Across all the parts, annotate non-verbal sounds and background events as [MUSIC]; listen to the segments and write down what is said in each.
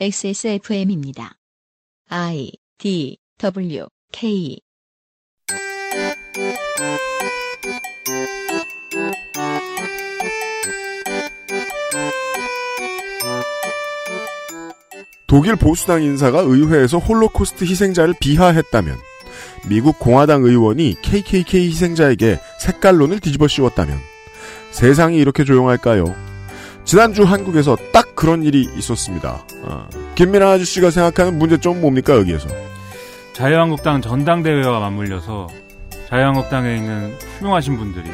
XSFM입니다. I D W K 독일 보수당 인사가 의회에서 홀로코스트 희생자를 비하했다면, 미국 공화당 의원이 KKK 희생자에게 색깔론을 뒤집어 씌웠다면, 세상이 이렇게 조용할까요? 지난주 한국에서 딱 그런 일이 있었습니다. 아, 김민아 아저씨가 생각하는 문제점은 뭡니까, 여기에서? 자유한국당 전당대회와 맞물려서 자유한국당에 있는 훌륭하신 분들이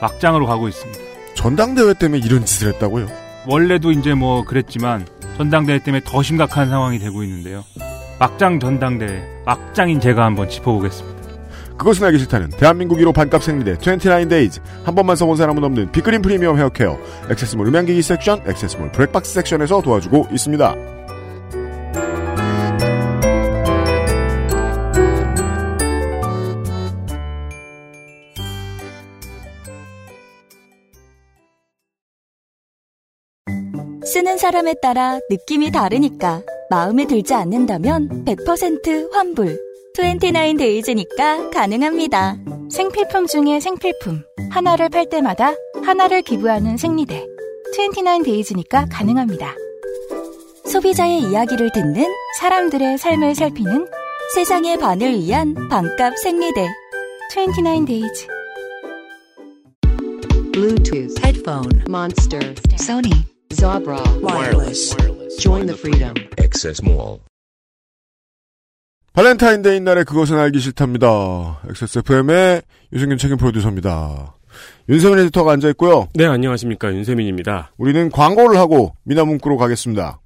막장으로 가고 있습니다. 전당대회 때문에 이런 짓을 했다고요? 원래도 이제 뭐 그랬지만 전당대회 때문에 더 심각한 상황이 되고 있는데요. 막장 전당대회, 막장인 제가 한번 짚어보겠습니다. 그것은 알기 싫다는 대한민국 1호 반값 생리대 29days 한 번만 써본 사람은 없는 빅그린 프리미엄 헤어케어 액세스몰 음향기기 섹션 액세스몰 브렉박스 섹션에서 도와주고 있습니다. 쓰는 사람에 따라 느낌이 다르니까 마음에 들지 않는다면 100% 환불. 29 데이즈니까 가능합니다. 생필품 중에 생필품. 하나를 팔 때마다 하나를 기부하는 생리대. 29 데이즈니까 가능합니다. 소비자의 이야기를 듣는 사람들의 삶을 살피는 세상의 반을 위한 반값 생리대. 29 데이즈. Bluetooth, headphone, Monster, Sony, Jabra, wireless. Join the freedom. Access Mall. 발렌타인데이 날에 그것은 알기 싫답니다. XSFM의 유승균 책임 프로듀서입니다. 윤세민 에디터가 앉아있고요. 네, 안녕하십니까. 윤세민입니다. 우리는 광고를 하고 민하문구로 가겠습니다.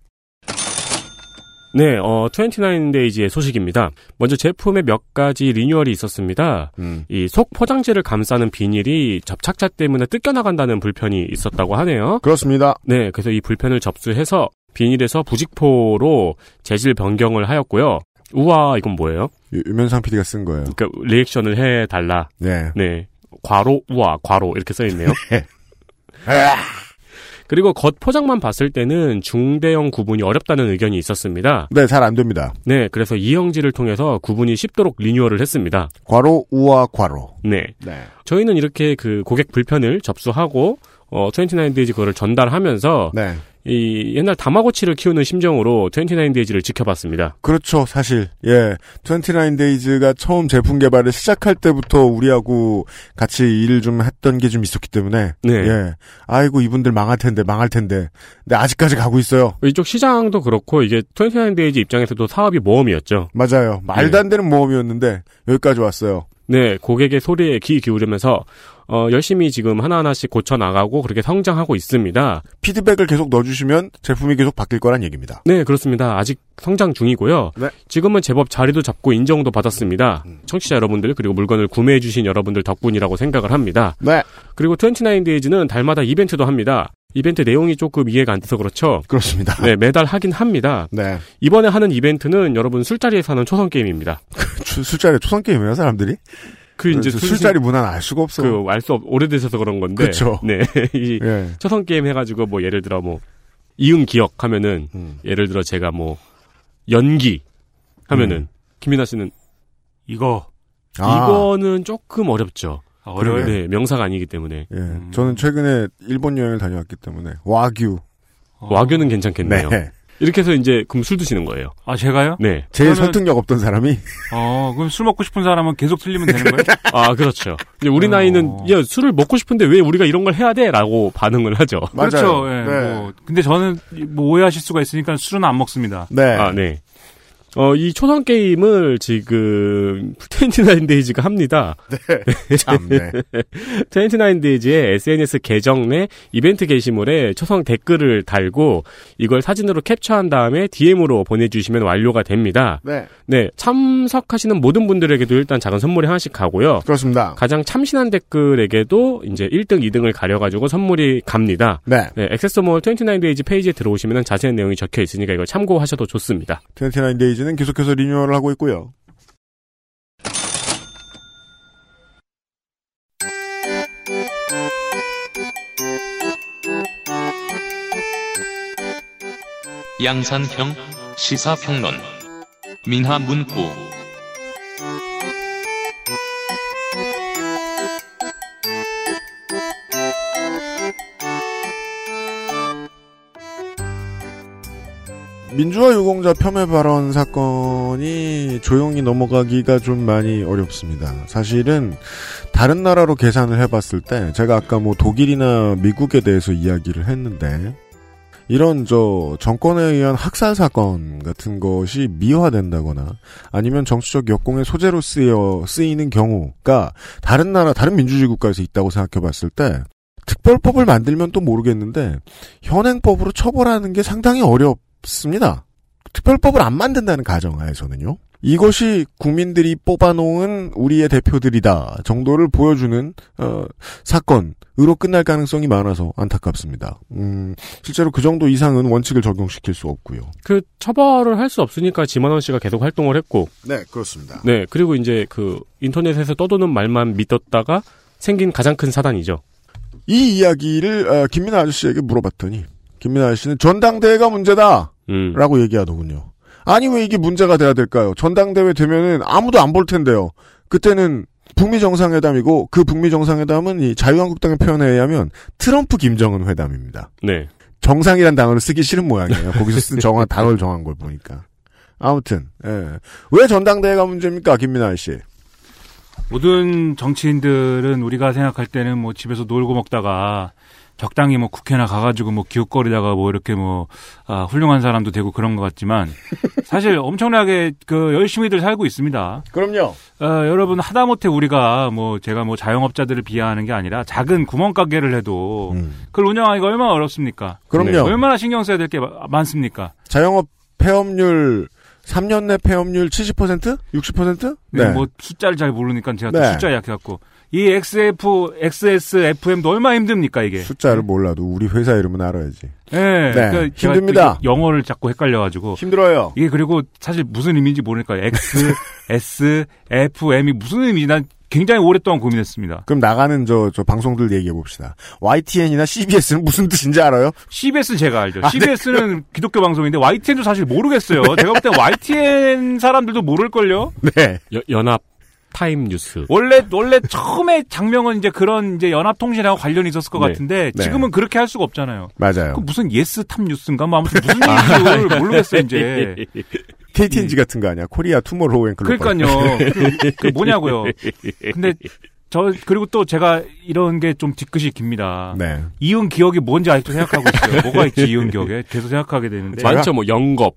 네, 어, 29데이즈의 소식입니다. 먼저 제품에 몇 가지 리뉴얼이 있었습니다. 음, 이속 포장지를 감싸는 비닐이 접착제 때문에 뜯겨나간다는 불편이 있었다고 하네요. 그렇습니다. 네, 그래서 이 불편을 접수해서 비닐에서 부직포로 재질 변경을 하였고요. 우와, 이건 뭐예요? 유, 유면상 PD가 쓴 거예요. 그러니까 리액션을 해 달라. 네. 네. 괄호, 우와, 괄호, 이렇게 써 있네요. 네. 그리고 겉 포장만 봤을 때는 중대형 구분이 어렵다는 의견이 있었습니다. 네, 잘 안 됩니다. 네, 그래서 이형지를 통해서 구분이 쉽도록 리뉴얼을 했습니다. 괄호, 우와, 괄호. 네. 네. 저희는 이렇게 그 고객 불편을 접수하고, 어, 29데이즈 그거를 전달하면서, 네. 이 옛날 다마고치를 키우는 심정으로 29데이즈를 지켜봤습니다. 그렇죠, 사실. 예. 29데이즈가 처음 제품 개발을 시작할 때부터 우리하고 같이 일을 좀 했던 게 좀 있었기 때문에. 네. 예. 아이고, 이분들 망할 텐데, 망할 텐데. 근데 아직까지 가고 있어요. 이쪽 시장도 그렇고, 이게 29데이즈 입장에서도 사업이 모험이었죠. 맞아요. 말도 안 되는 모험이었는데, 여기까지 왔어요. 네, 고객의 소리에 귀 기울이면서, 어, 열심히 지금 하나하나씩 고쳐나가고 그렇게 성장하고 있습니다. 피드백을 계속 넣어주시면 제품이 계속 바뀔 거란 얘기입니다. 네, 그렇습니다. 아직 성장 중이고요. 네. 지금은 제법 자리도 잡고 인정도 받았습니다. 음. 청취자 여러분들 그리고 물건을 구매해주신 여러분들 덕분이라고 생각을 합니다. 네. 그리고 29데이즈는 달마다 이벤트도 합니다. 이벤트 내용이 조금 이해가 안 돼서 그렇죠. 그렇습니다. 네, 매달 하긴 합니다. 네. 이번에 하는 이벤트는 여러분 술자리에서 하는 초성 게임입니다. [LAUGHS] 주- 술자리 초성 게임이에요, 사람들이? 그 이제 그래서 술자리 문화는 알 수가 없어. 그 알 수 없, 오래되셔서 그런 건데. 그쵸. [LAUGHS] 네. 이 예. 초성 게임 해가지고 뭐 예를 들어 뭐 이응 기억 하면은 음. 예를 들어 제가 뭐 연기 하면은 음. 김민아 씨는 이거 아, 이거는 조금 어렵죠. 어려워요. 네, 명사가 아니기 때문에 예. 저는 최근에 일본 여행을 다녀왔기 때문에, 와규. 어. 와규는 괜찮겠네요. 네. 이렇게 해서 이제 그럼 술 드시는 거예요. 아 제가요? 네. 제일 그러면- 설득력 없던 사람이, 어 그럼 술 먹고 싶은 사람은 계속 틀리면 되는 거예요? [LAUGHS] 아 그렇죠. 이제 우리 어. 나이는 야 술을 먹고 싶은데 왜 우리가 이런 걸 해야 돼?라고 반응을 하죠. 맞아요. 그렇죠. 예, 네. 뭐. 근데 저는 뭐 오해하실 수가 있으니까 술은 안 먹습니다. 네. 아 네. 어, 이 초성 게임을 지금 29데이즈가 합니다. [LAUGHS] 참, 네. 29데이즈의 SNS 계정 내 이벤트 게시물에 초성 댓글을 달고 이걸 사진으로 캡처한 다음에 DM으로 보내주시면 완료가 됩니다. 네. 네, 참석하시는 모든 분들에게도 일단 작은 선물이 하나씩 가고요. 그렇습니다. 가장 참신한 댓글에게도 이제 1등, 2등을 가려가지고 선물이 갑니다. 네. 네, 액세스몰 29데이즈 페이지에 들어오시면 자세한 내용이 적혀 있으니까 이걸 참고하셔도 좋습니다. 29데이즈 는 계속해서 리뉴얼을 하고 있고요. 양산형 시사평론 민하문구 민주화 유공자 폄훼 발언 사건이 조용히 넘어가기가 좀 많이 어렵습니다. 사실은 다른 나라로 계산을 해봤을 때 제가 아까 뭐 독일이나 미국에 대해서 이야기를 했는데 이런 저 정권에 의한 학살 사건 같은 것이 미화된다거나 아니면 정치적 역공의 소재로 쓰여 쓰이는 경우가 다른 나라 다른 민주주의 국가에서 있다고 생각해봤을 때 특별법을 만들면 또 모르겠는데 현행법으로 처벌하는 게 상당히 어렵 습니다. 특별법을 안 만든다는 가정하에서는요. 이것이 국민들이 뽑아놓은 우리의 대표들이다 정도를 보여주는 어, 사건으로 끝날 가능성이 많아서 안타깝습니다. 음, 실제로 그 정도 이상은 원칙을 적용시킬 수 없고요. 그 처벌을 할 수 없으니까 지만원 씨가 계속 활동을 했고, 네, 그렇습니다. 네 그리고 이제 그 인터넷에서 떠도는 말만 믿었다가 생긴 가장 큰 사단이죠. 이 이야기를 어, 김민아 아저씨에게 물어봤더니 김민아 아저씨는 전당대회가 문제다. 음. 라고 얘기하더군요. 아니 왜 이게 문제가 돼야 될까요? 전당대회 되면은 아무도 안 볼 텐데요. 그때는 북미 정상회담이고 그 북미 정상회담은 이 자유한국당의 표현에 의하면 트럼프 김정은 회담입니다. 네. 정상이란 단어를 쓰기 싫은 모양이에요. 거기서 쓴 [LAUGHS] 정한 단어를 정한 걸 보니까. 아무튼 예. 왜 전당대회가 문제입니까, 김민아 씨? 모든 정치인들은 우리가 생각할 때는 뭐 집에서 놀고 먹다가 적당히 뭐 국회나 가가지고 뭐 기웃거리다가 뭐 이렇게 뭐 아, 훌륭한 사람도 되고 그런 것 같지만 [LAUGHS] 사실 엄청나게 그 열심히들 살고 있습니다. 그럼요. 어, 여러분 하다못해 우리가 뭐 제가 뭐 자영업자들을 비하하는 게 아니라 작은 구멍가게를 해도 음. 그걸 운영하기가 얼마나 어렵습니까? 그럼요. 네, 얼마나 신경 써야 될 게 많습니까? 자영업 폐업률 3년 내 폐업률 70%? 60%? 네. 뭐 숫자를 잘 모르니까 제가 또 네. 숫자 약해갖고 이 XF, XS, FM도 얼마나 힘듭니까 이게? 숫자를 몰라도 우리 회사 이름은 알아야지. 네, 네, 그러니까 힘듭니다. 또 영어를 자꾸 헷갈려가지고 힘들어요. 이게 그리고 사실 무슨 의미인지 모르니까 X, [LAUGHS] S, F, M이 무슨 의미인지 난 굉장히 오랫동안 고민했습니다. 그럼 나가는 저, 저 방송들 얘기해 봅시다. YTN이나 CBS는 무슨 뜻인지 알아요? CBS는 제가 알죠. 아, 네. CBS는 기독교 방송인데 YTN도 사실 모르겠어요. 제가 볼 때 YTN 사람들도 모를걸요? [LAUGHS] 네. 여- 연합 타임 뉴스. 원래, 원래 처음에 작명은 이제 그런 이제 연합통신하고 관련이 있었을 것 네. 같은데 네. 지금은 그렇게 할 수가 없잖아요. 맞아요. 그 무슨 Yes Top News인가? 뭐 아무튼 무슨 얘기인지 모르겠어요, 이제. [LAUGHS] KT&G 같은 거 아니야? Korea Tomorrow and Global. 그러니까요. 그, 그 [LAUGHS] 뭐냐고요. 근데 저 그리고 또 제가 이런 게 좀 뒤끝이 깁니다. 네. 이은 기억이 뭔지 아직도 생각하고 있어요. 뭐가 있지 이은 기억에 계속 생각하게 되는데. 많죠, 뭐 영겁.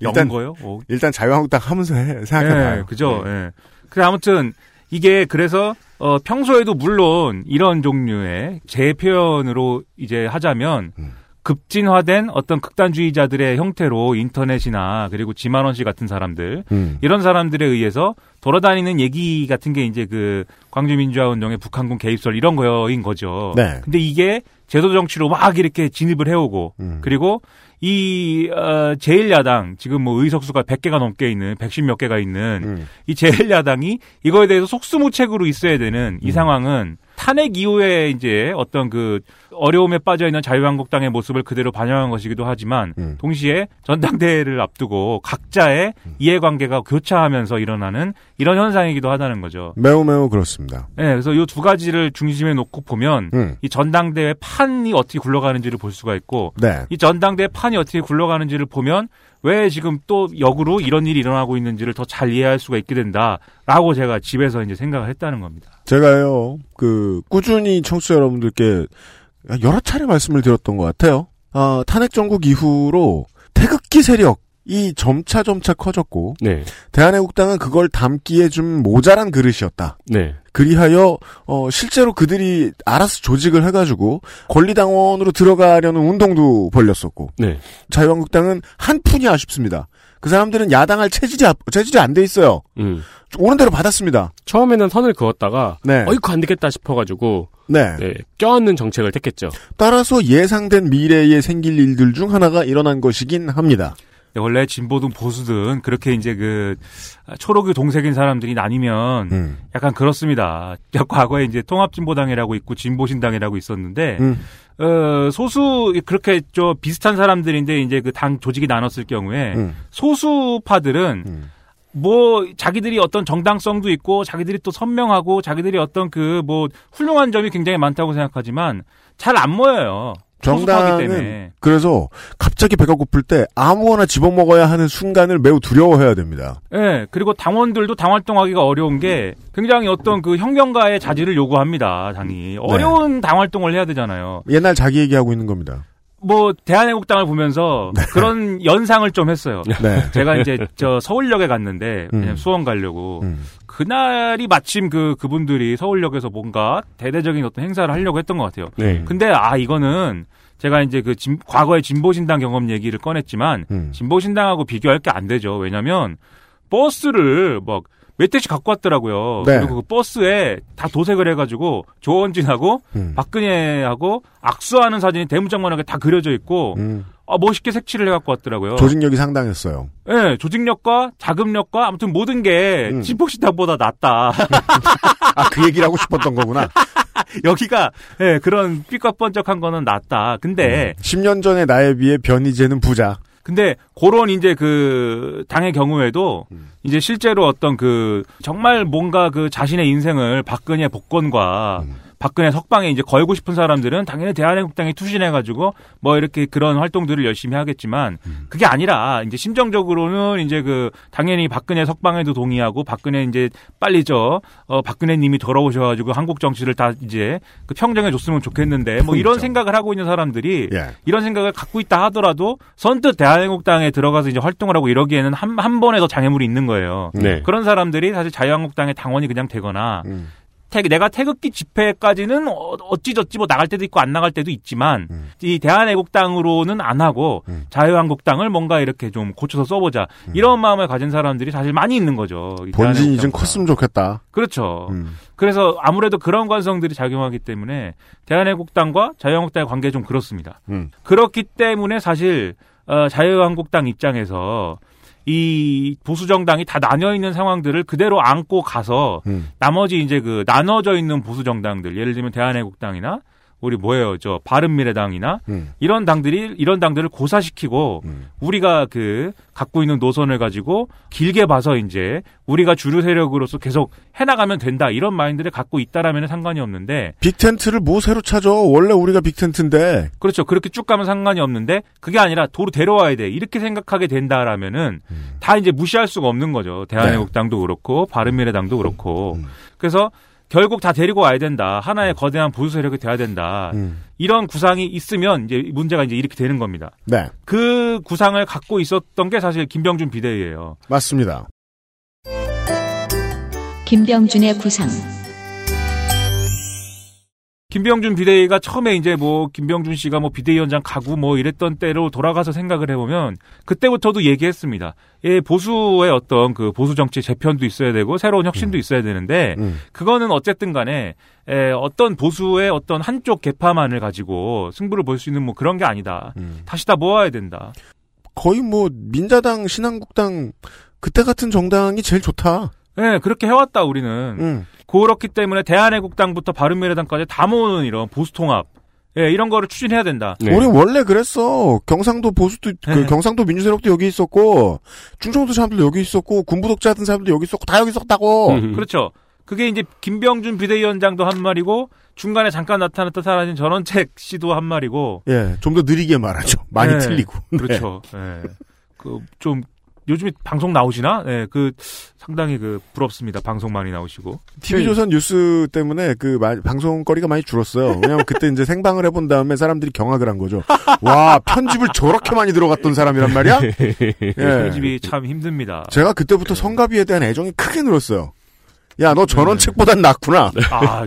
일단- 영거요? 어. 일단 자유한국당 하면서 해, 생각해봐요. 네, 그죠. 예. 그래 아무튼 이게 그래서 어 평소에도 물론 이런 종류의 제 표현으로 이제 하자면 음. 급진화된 어떤 극단주의자들의 형태로 인터넷이나 그리고 지만원 씨 같은 사람들 음. 이런 사람들에 의해서 돌아다니는 얘기 같은 게 이제 그 광주민주화운동의 북한군 개입설 이런 거인 거죠. 네. 근데 이게 제도 정치로 막 이렇게 진입을 해오고 음. 그리고 이 어, 제1야당 지금 뭐 의석수가 100개가 넘게 있는 110 몇 개가 있는 음. 이 제1야당이 이거에 대해서 속수무책으로 있어야 되는 이 상황은 탄핵 이후에 이제 어떤 그 어려움에 빠져 있는 자유한국당의 모습을 그대로 반영한 것이기도 하지만 음. 동시에 전당대회를 앞두고 각자의 이해관계가 교차하면서 일어나는 이런 현상이기도 하다는 거죠. 매우 매우 그렇습니다. 네, 그래서 이 두 가지를 중심에 놓고 보면 음. 이 전당대회 판이 어떻게 굴러가는지를 볼 수가 있고 네. 이 전당대회 판이 어떻게 굴러가는지를 보면 왜 지금 또 역으로 이런 일이 일어나고 있는지를 더 잘 이해할 수가 있게 된다라고 제가 집에서 이제 생각을 했다는 겁니다. 제가요, 그, 꾸준히 청취자 여러분들께 여러 차례 말씀을 드렸던 것 같아요. 아, 탄핵 정국 이후로 태극기 세력이 점차 점차 커졌고, 네. 대한애국당은 그걸 담기에 좀 모자란 그릇이었다. 네. 그리하여 어, 실제로 그들이 알아서 조직을 해가지고 권리당원으로 들어가려는 운동도 벌렸었고 네. 자유한국당은 한 푼이 아쉽습니다. 그 사람들은 야당할 체질이 아- 체질이 안 돼 있어요. 음. 오는 대로 받았습니다. 처음에는 선을 그었다가 네, 어이쿠 안 되겠다 싶어가지고 네. 네, 껴안는 정책을 택했죠. 따라서 예상된 미래에 생길 일들 중 하나가 일어난 것이긴 합니다. 원래 진보든 보수든 그렇게 이제 그 초록이 동색인 사람들이 나뉘면 음. 약간 그렇습니다. [LAUGHS] 과거에 이제 통합진보당이라고 있고 진보신당이라고 있었는데 음. 어, 소수 그렇게 저 비슷한 사람들인데 이제 그 당 조직이 나눴을 경우에 음. 소수파들은 음. 뭐 자기들이 어떤 정당성도 있고 자기들이 또 선명하고 자기들이 어떤 그 뭐 훌륭한 점이 굉장히 많다고 생각하지만 잘 안 모여요. 정당은 그래서 갑자기 배가 고플 때 아무거나 집어먹어야 하는 순간을 매우 두려워해야 됩니다. 예, 그리고 당원들도 당 활동하기가 어려운 게 굉장히 어떤 그 형평가의 자질을 요구합니다, 당이. 어려운 당 활동을 해야 되잖아요. 옛날 자기 얘기하고 있는 겁니다. 뭐, 대한애국당을 보면서 [LAUGHS] 그런 연상을 좀 했어요. 네. 제가 이제 저 서울역에 갔는데, 음. 수원 가려고. 음. 그날이 마침 그, 그분들이 서울역에서 뭔가 대대적인 어떤 행사를 하려고 했던 것 같아요. 네. 근데 아, 이거는 제가 이제 그 진- 과거의 진보신당 경험 얘기를 꺼냈지만, 음. 진보신당하고 비교할 게 안 되죠. 왜냐면 버스를 막 몇 대씩 갖고 왔더라고요. 네. 그리고 그 버스에 다 도색을 해가지고 조원진하고 음. 박근혜하고 악수하는 사진이 대문짝만하게 다 그려져 있고 음. 아, 멋있게 색칠을 해갖고 왔더라고요. 조직력이 상당했어요. 예, 조직력과 자금력과 아무튼 모든 게 음. 진보신당보다 낫다. [LAUGHS] 아, 그 얘기를 하고 싶었던 거구나. [LAUGHS] 여기가 예, 그런 삐까뻔쩍한 거는 낫다. 근데 10년 전의 나에 비해 변희재는 부자. 근데 그런 이제 그 당의 경우에도 음. 이제 실제로 어떤 그 정말 뭔가 그 자신의 인생을 박근혜 복권과 음. 박근혜 석방에 이제 걸고 싶은 사람들은 당연히 대한민국당에 투신해가지고 뭐 이렇게 그런 활동들을 열심히 하겠지만 음. 그게 아니라 이제 심정적으로는 이제 그 당연히 박근혜 석방에도 동의하고 박근혜 이제 빨리 저 어, 박근혜님이 돌아오셔가지고 한국 정치를 다 이제 그 평정해 줬으면 좋겠는데 뭐 이런. 생각을 하고 있는 사람들이 예. 이런 생각을 갖고 있다 하더라도 선뜻 대한민국당에 들어가서 이제 활동을 하고 이러기에는 한, 한 번에 더 장애물이 있는 거예요. 네. 그런 사람들이 사실 자유한국당의 당원이 그냥 되거나 음. 태- 내가 태극기 집회까지는 어- 어찌저찌 뭐 나갈 때도 있고 안 나갈 때도 있지만 음. 이 대한애국당으로는 안 하고 음. 자유한국당을 뭔가 이렇게 좀 고쳐서 써보자 이런 마음을 가진 사람들이 사실 많이 있는 거죠. 이 본진이 좀. 컸으면 좋겠다. 그렇죠. 음. 그래서 아무래도 그런 관성들이 작용하기 때문에 대한애국당과 자유한국당의 관계 좀 그렇습니다. 음. 그렇기 때문에 사실 어, 자유한국당 입장에서 이 보수 정당이 다 나뉘어 있는 상황들을 그대로 안고 가서 음. 나머지 이제 그 나눠져 있는 보수 정당들 예를 들면 대한애국당이나 우리 뭐예요 저 바른미래당이나 음. 이런 당들이 이런 당들을 고사시키고 음. 우리가 그 갖고 있는 노선을 가지고 길게 봐서 이제 우리가 주류 세력으로서 계속 해나가면 된다 이런 마인드를 갖고 있다라면 상관이 없는데 빅텐트를 뭐 새로 찾아? 원래 우리가 빅텐트인데. 그렇죠 그렇게 쭉 가면 상관이 없는데 그게 아니라 도로 데려와야 돼 이렇게 생각하게 된다라면은 음. 다 이제 무시할 수가 없는 거죠 대한애국당도 그렇고 바른미래당도 그렇고 음. 그래서 결국 다 데리고 와야 된다 하나의 거대한 보수 세력이 돼야 된다 음. 이런 구상이 있으면 이제 문제가 이제 이렇게 되는 겁니다. 네. 그 구상을 갖고 있었던 게 사실 김병준 비대위예요. 맞습니다. 김병준의 구상. 김병준 비대위가 처음에 이제 뭐 김병준 씨가 뭐 비대위원장 가고 뭐 이랬던 때로 돌아가서 생각을 해보면 그때부터도 얘기했습니다. 예, 보수의 어떤 그 보수 정치 재편도 있어야 되고 새로운 혁신도 있어야 되는데 음. 그거는 어쨌든 간에 에, 어떤 보수의 어떤 한쪽 개파만을 가지고 승부를 볼 수 있는 뭐 그런 게 아니다. 음. 다시 다 모아야 된다. 거의 뭐 민자당, 신한국당 그때 같은 정당이 제일 좋다. 예, 그렇게 해왔다 우리는. 음. 그렇기 때문에 대한애국당부터 바른미래당까지 다 모으는 이런 보수통합. 예, 이런 거를 추진해야 된다. 네. 우리 원래 그랬어. 경상도 보수도 그 네. 경상도 민주세력도 여기 있었고 충청도 사람들도 여기 있었고 군부독재 하던 사람들도 여기 있었고 다 여기 있었다고. 음. [LAUGHS] 그렇죠. 그게 이제 김병준 비대위원장도 한 말이고 중간에 잠깐 나타났다 사라진 전원책 씨도 한 말이고. 예, 좀 더 느리게 말하죠. 많이 네. 틀리고. [LAUGHS] 네. 그렇죠. 예. 그 좀 요즘에 방송 나오시나? 예, 그 상당히 그 부럽습니다. 방송 많이 나오시고. TV조선 뉴스 때문에 그 마- 방송거리가 많이 줄었어요. 왜냐면 그때 이제 생방을 해본 다음에 사람들이 경악을 한 거죠. 와, 편집을 저렇게 많이 들어갔던 사람이란 말이야? [LAUGHS] 예. 편집이 참 힘듭니다. 제가 그때부터 성가비에 대한 애정이 크게 늘었어요. 야, 너 전원책보단 낫구나. 아,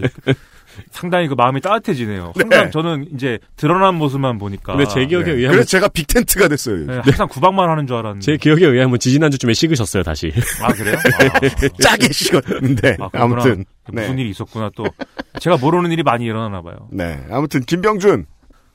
상당히 그 마음이 따뜻해지네요. 항상 네. 저는 이제 드러난 모습만 보니까. 근데 제 기억에 네. 의하면 그래서 제가 빅텐트가 됐어요. 예, 항상 구박만 하는 줄 알았는데. 제 기억에 의하면 지지난 주쯤에 식으셨어요 다시. 아, 그래요? [LAUGHS] 아, 짜게 식었는데. 아, 아, 무튼 그렇구나. 무슨 일이 있었구나 또. 제가 모르는 일이 많이 일어나나 봐요. 네. 아무튼, 김병준.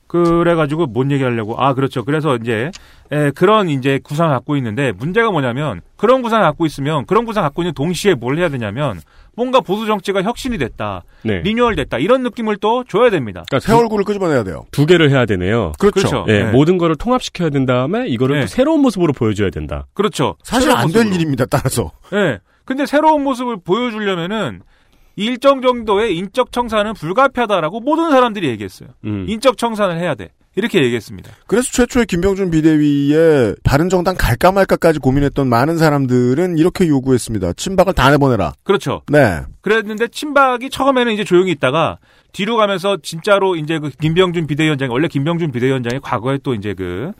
그래가지고 뭔 얘기하려고 아 그렇죠. 그래서 이제 에, 그런 이제 구상을 갖고 있는데 문제가 뭐냐면 그런 구상을 갖고 있으면 그런 구상 을 갖고 있는 동시에 뭘 해야 되냐면 뭔가 보수 정치가 혁신이 됐다, 네. 리뉴얼 됐다 이런 느낌을 또 줘야 됩니다. 그러니까 새 얼굴을 끄집어내야 돼요. 두 개를 해야 되네요. 그렇죠. 예, 네. 모든 거를 통합시켜야 된 다음에 이거를 네. 또 새로운 모습으로 보여줘야 된다. 그렇죠. 사실 안 될. 일입니다. 따라서. 예. 근데 새로운 모습을 보여주려면은 일정 정도의 인적 청산은 불가피하다라고 모든 사람들이 얘기했어요. 음. 인적 청산을 해야 돼. 이렇게 얘기했습니다. 그래서 최초에 김병준 비대위에 바른정당 갈까 말까까지 고민했던 많은 사람들은 이렇게 요구했습니다. 친박을 다 내보내라. 그렇죠. 네. 그랬는데 친박이 처음에는 이제 조용히 있다가 뒤로 가면서 진짜로 이제 그 김병준 비대위원장이 원래 김병준 비대위원장이 과거에 또 이제 그 어,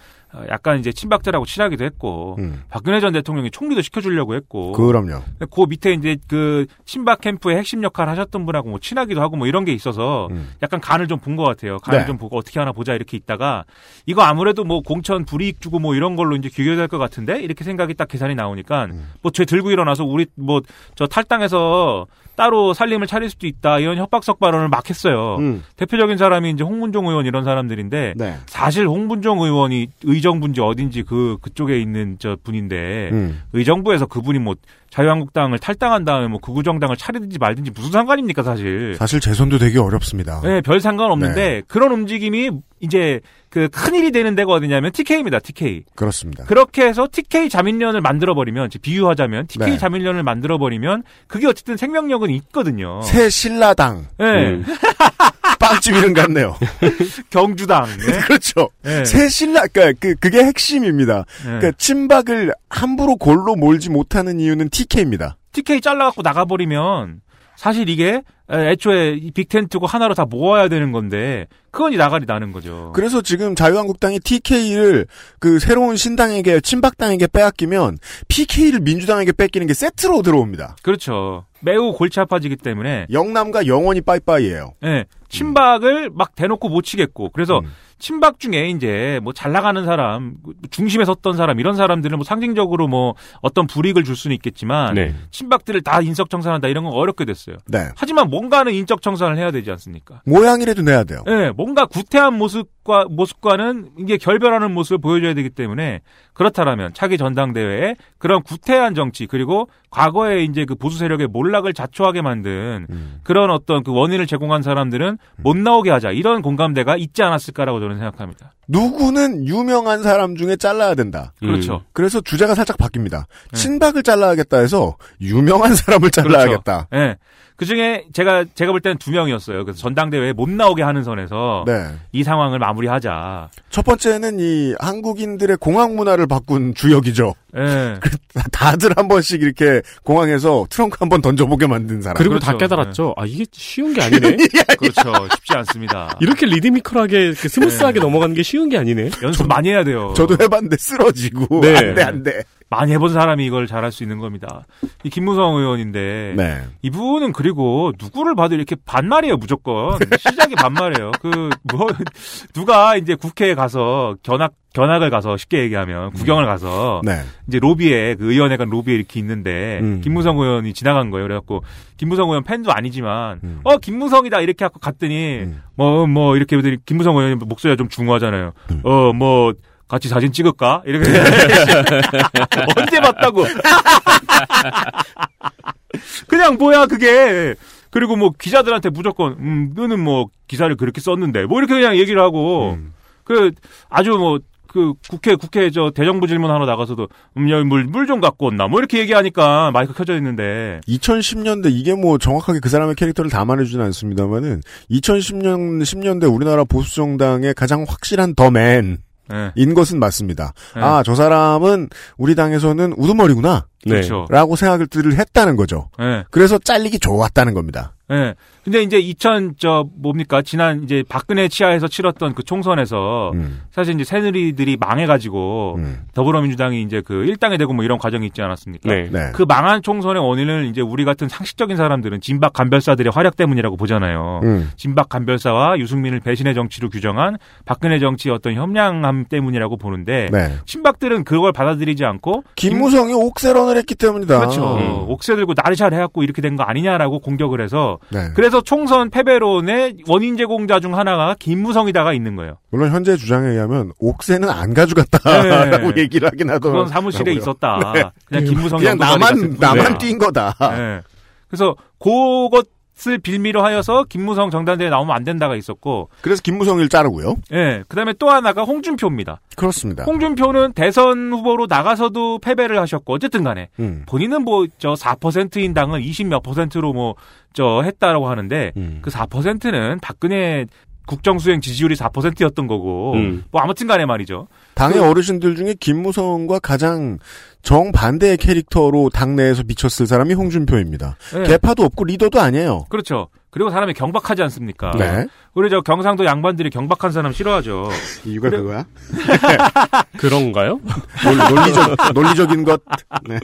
약간 이제 친박들하고 친하기도 했고 음. 박근혜 전 대통령이 총리도 시켜주려고 했고 그럼요. 그 밑에 이제 그 친박 캠프의 핵심 역할을 하셨던 분하고 뭐 친하기도 하고 뭐 이런 게 있어서 음. 약간 간을 좀 본 것 같아요. 간을 네. 좀 보고 어떻게 하나 보자 이렇게 있다가 이거 아무래도 뭐 공천 불이익 주고 뭐 이런 걸로 이제 규결될 것 같은데 이렇게 생각이 딱 계산이 나오니까 음. 뭐죄 들고 일어나서 우리 뭐 저 탈당해서 따로 살림을 차릴 수도 있다 이런 협박성 발언을 막 했어요. 음. 대표적인 사람이 이제 홍문종 의원 이런 사람들인데 네. 사실 홍문종 의원이 의정부인지 어딘지 그 그쪽에 있는 저 분인데 음. 의정부에서 그분이 뭐 자유한국당을 탈당한 다음에 뭐 극우정당을 차리든지 말든지 무슨 상관입니까 사실. 사실 재선도 되게 어렵습니다. 네, 별 상관 없는데 네. 그런 움직임이 이제 그 큰일이 되는 데가 어디냐면 TK입니다. TK. 그렇습니다. 그렇게 해서 TK 자민련을 만들어 버리면 비유하자면 TK 네. 자민련을 만들어 버리면 그게 어쨌든 생명력은 있거든요. 새 신라당. 네, 음. [LAUGHS] 빵집 이름 같네요. [LAUGHS] 경주당. 네. [LAUGHS] 그렇죠. 네. 새 신라, 그니까 그, 그게 핵심입니다. 네. 그니까 친박을 함부로 골로 몰지 못하는 이유는 TK입니다. TK 잘라갖고 나가버리면 사실 이게 에, 애초에 이 빅텐트고 하나로 다 모아야 되는 건데 그건 이 나가리 나는 거죠. 그래서 지금 자유한국당이 TK를 그 새로운 신당에게, 친박당에게 빼앗기면 PK를 민주당에게 뺏기는 게 세트로 들어옵니다. 그렇죠. 매우 골치 아파지기 때문에 영남과 영원히 빠이빠이예요. 예, 친박을 막 대놓고 못 치겠고 그래서 음. 친박 중에 이제 뭐 잘 나가는 사람 중심에 섰던 사람 이런 사람들은 뭐 상징적으로 뭐 어떤 불이익을 줄 수는 있겠지만 네. 친박들을 다 인적 청산한다 이런 건 어렵게 됐어요. 네. 하지만 뭔가는 인적 청산을 해야 되지 않습니까? 모양이라도 내야 돼요. 예, 뭔가 구태한 모습 과 모습과는 이게 결별하는 모습을 보여줘야 되기 때문에 그렇다라면 차기 전당대회에 그런 구태한 정치 그리고 과거에 이제 그 보수 세력의 몰락을 자초하게 만든 음. 그런 어떤 그 원인을 제공한 사람들은 못 나오게 하자 이런 공감대가 있지 않았을까라고 저는 생각합니다. 누구는 유명한 사람 중에 잘라야 된다. 그렇죠. 그래서 주제가 살짝 바뀝니다. 네. 친박을 잘라야겠다 해서 유명한 사람을 잘라야겠다. 예. 그 중에 제가 제가 볼 때는 두 명이었어요. 그래서 전당대회에 못 나오게 하는 선에서 네. 이 상황을 마무리하자. 첫 번째는 이 한국인들의 공항 문화를 바꾼 주역이죠. 예. [LAUGHS] 다들 한 번씩 이렇게 공항에서 트렁크 한 번 던져보게 만든 사람. 그리고 그렇죠. 다 깨달았죠. 아 이게 쉬운 게 아니네. 그렇죠. 쉽지 않습니다. [LAUGHS] 이렇게 리드미컬하게 그 smooth하게 네. 넘어가는 게 쉬운 게 아니네. 연습 많이 해야 돼요. 저도 해봤는데 쓰러지고 네. 안돼 안돼. 많이 해본 사람이 이걸 잘할 수 있는 겁니다. 이 김무성 의원인데 네. 이분은 그리고 누구를 봐도 이렇게 반말이에요 무조건 시작이 반말이에요. 그 뭐 [LAUGHS] 누가 이제 국회에 가서 견학 견학을 가서 쉽게 얘기하면 구경을 가서 네. 이제 로비에 그 의원회관 로비에 이렇게 있는데 음. 김무성 의원이 지나간 거예요. 그래갖고 김무성 의원 팬도 아니지만 음. 어 김무성이다 이렇게 하고 갔더니 음. 뭐뭐 이렇게 김무성 의원이 목소리가 좀 중후하잖아요. 음. 어뭐 같이 사진 찍을까? 이렇게 [LAUGHS] 언제 봤다고? 그냥 뭐야 그게. 그리고 뭐 기자들한테 무조건 음 너는 뭐 기사를 그렇게 썼는데 뭐 이렇게 그냥 얘기를 하고 음. 그 아주 뭐 그 국회 국회 저 대정부 질문 하러 나가서도 음물물 좀 갖고 온나 뭐 이렇게 얘기하니까 마이크 켜져 있는데 2010년대 이게 뭐 정확하게 그 사람의 캐릭터를 담아내주진 않습니다만은 2010년 10년대 우리나라 보수 정당의 가장 확실한 더맨 인 예. 것은 맞습니다. 네. 아 저 사람은 우리 당에서는 우두머리구나. 네. 그렇죠. 라고 생각을 했다는 거죠. 예. 그래서 잘리기 좋았다는 겁니다. 예. 근데 이제 2000, 저, 뭡니까. 지난 이제 박근혜 치하에서 치렀던 그 총선에서 음, 사실 이제 새누리들이 망해가지고 음, 더불어민주당이 이제 그 일당이 되고 뭐 이런 과정이 있지 않았습니까? 네. 네. 그 망한 총선의 원인을 이제 우리 같은 상식적인 사람들은 진박 간별사들의 활약 때문이라고 보잖아요. 음, 진박 간별사와 유승민을 배신의 정치로 규정한 박근혜 정치의 어떤 협량함 때문이라고 보는데 네. 친박들은 그걸 받아들이지 않고 김무성이 옥세런을 했기 때문이다. 그렇죠. 음. 옥새 들고 나르샤를 해갖고 이렇게 된 거 아니냐라고 공격을 해서 네. 그래서 총선 패배론의 원인 제공자 중 하나가 김무성이다가 있는 거예요. 물론 현재 주장에 의하면 옥새는 안 가져갔다라고 네. 얘기를 하긴 하더라고요. 그건 사무실에 있었다. 네. 그냥 김무성이 그냥 나만 나만. 뛴 거다. 예. 그래서 그것 을 빌미로 하여서 김무성 정당대회 나오면 안 된다가 있었고, 그래서 김무성을 자르고요. 예. 그다음에 또 하나가 홍준표입니다. 그렇습니다. 홍준표는 대선 후보로 나가서도 패배를 하셨고 어쨌든 간에 음. 본인은 뭐 저 4%인 당을 20몇 퍼센트로 뭐 저 했다라고 하는데 음. 그 4%는 박근혜 국정수행 지지율이 4%였던 거고 음. 뭐 아무튼 간에 말이죠. 당의 그- 어르신들 중에 김무성과 가장 정반대의 캐릭터로 당내에서 미쳤을 사람이 홍준표입니다. 예. 개파도 없고 리더도 아니에요. 그렇죠. 그리고 사람이 경박하지 않습니까? 네. 우리 저 경상도 양반들이 경박한 사람 싫어하죠. 이유가 그래- 그거야? [LAUGHS] 그런가요? 논- 논리적, 논리적인 것. 네.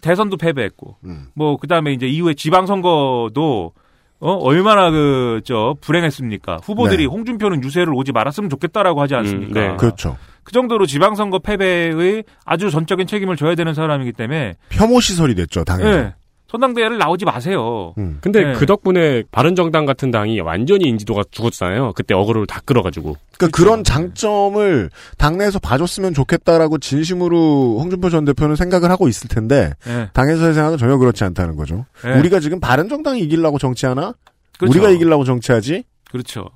대선도 패배했고 음. 뭐 그 다음에 이제 이후에 지방선거도 어 얼마나 그 저 불행했습니까? 후보들이 네. 홍준표는 유세를 오지 말았으면 좋겠다라고 하지 않습니까? 음, 네. 그렇죠. 그 정도로 지방선거 패배의 아주 전적인 책임을 져야 되는 사람이기 때문에 혐오 시설이 됐죠, 당에서. 예. 전당대회를 나오지 마세요. 음. 근데 네. 그 덕분에 바른정당 같은 당이 완전히 인지도가 죽었잖아요. 그때 어그로를 다 끌어가지고. 그러니까 그런 장점을 당내에서 봐줬으면 좋겠다라고 진심으로 홍준표 전 대표는 생각을 하고 있을 텐데 예. 당에서의 생각은 전혀 그렇지 않다는 거죠. 예. 우리가 지금 바른정당이 이기려고 정치하나? 그렇죠. 우리가 이기려고 정치하지? 그렇죠.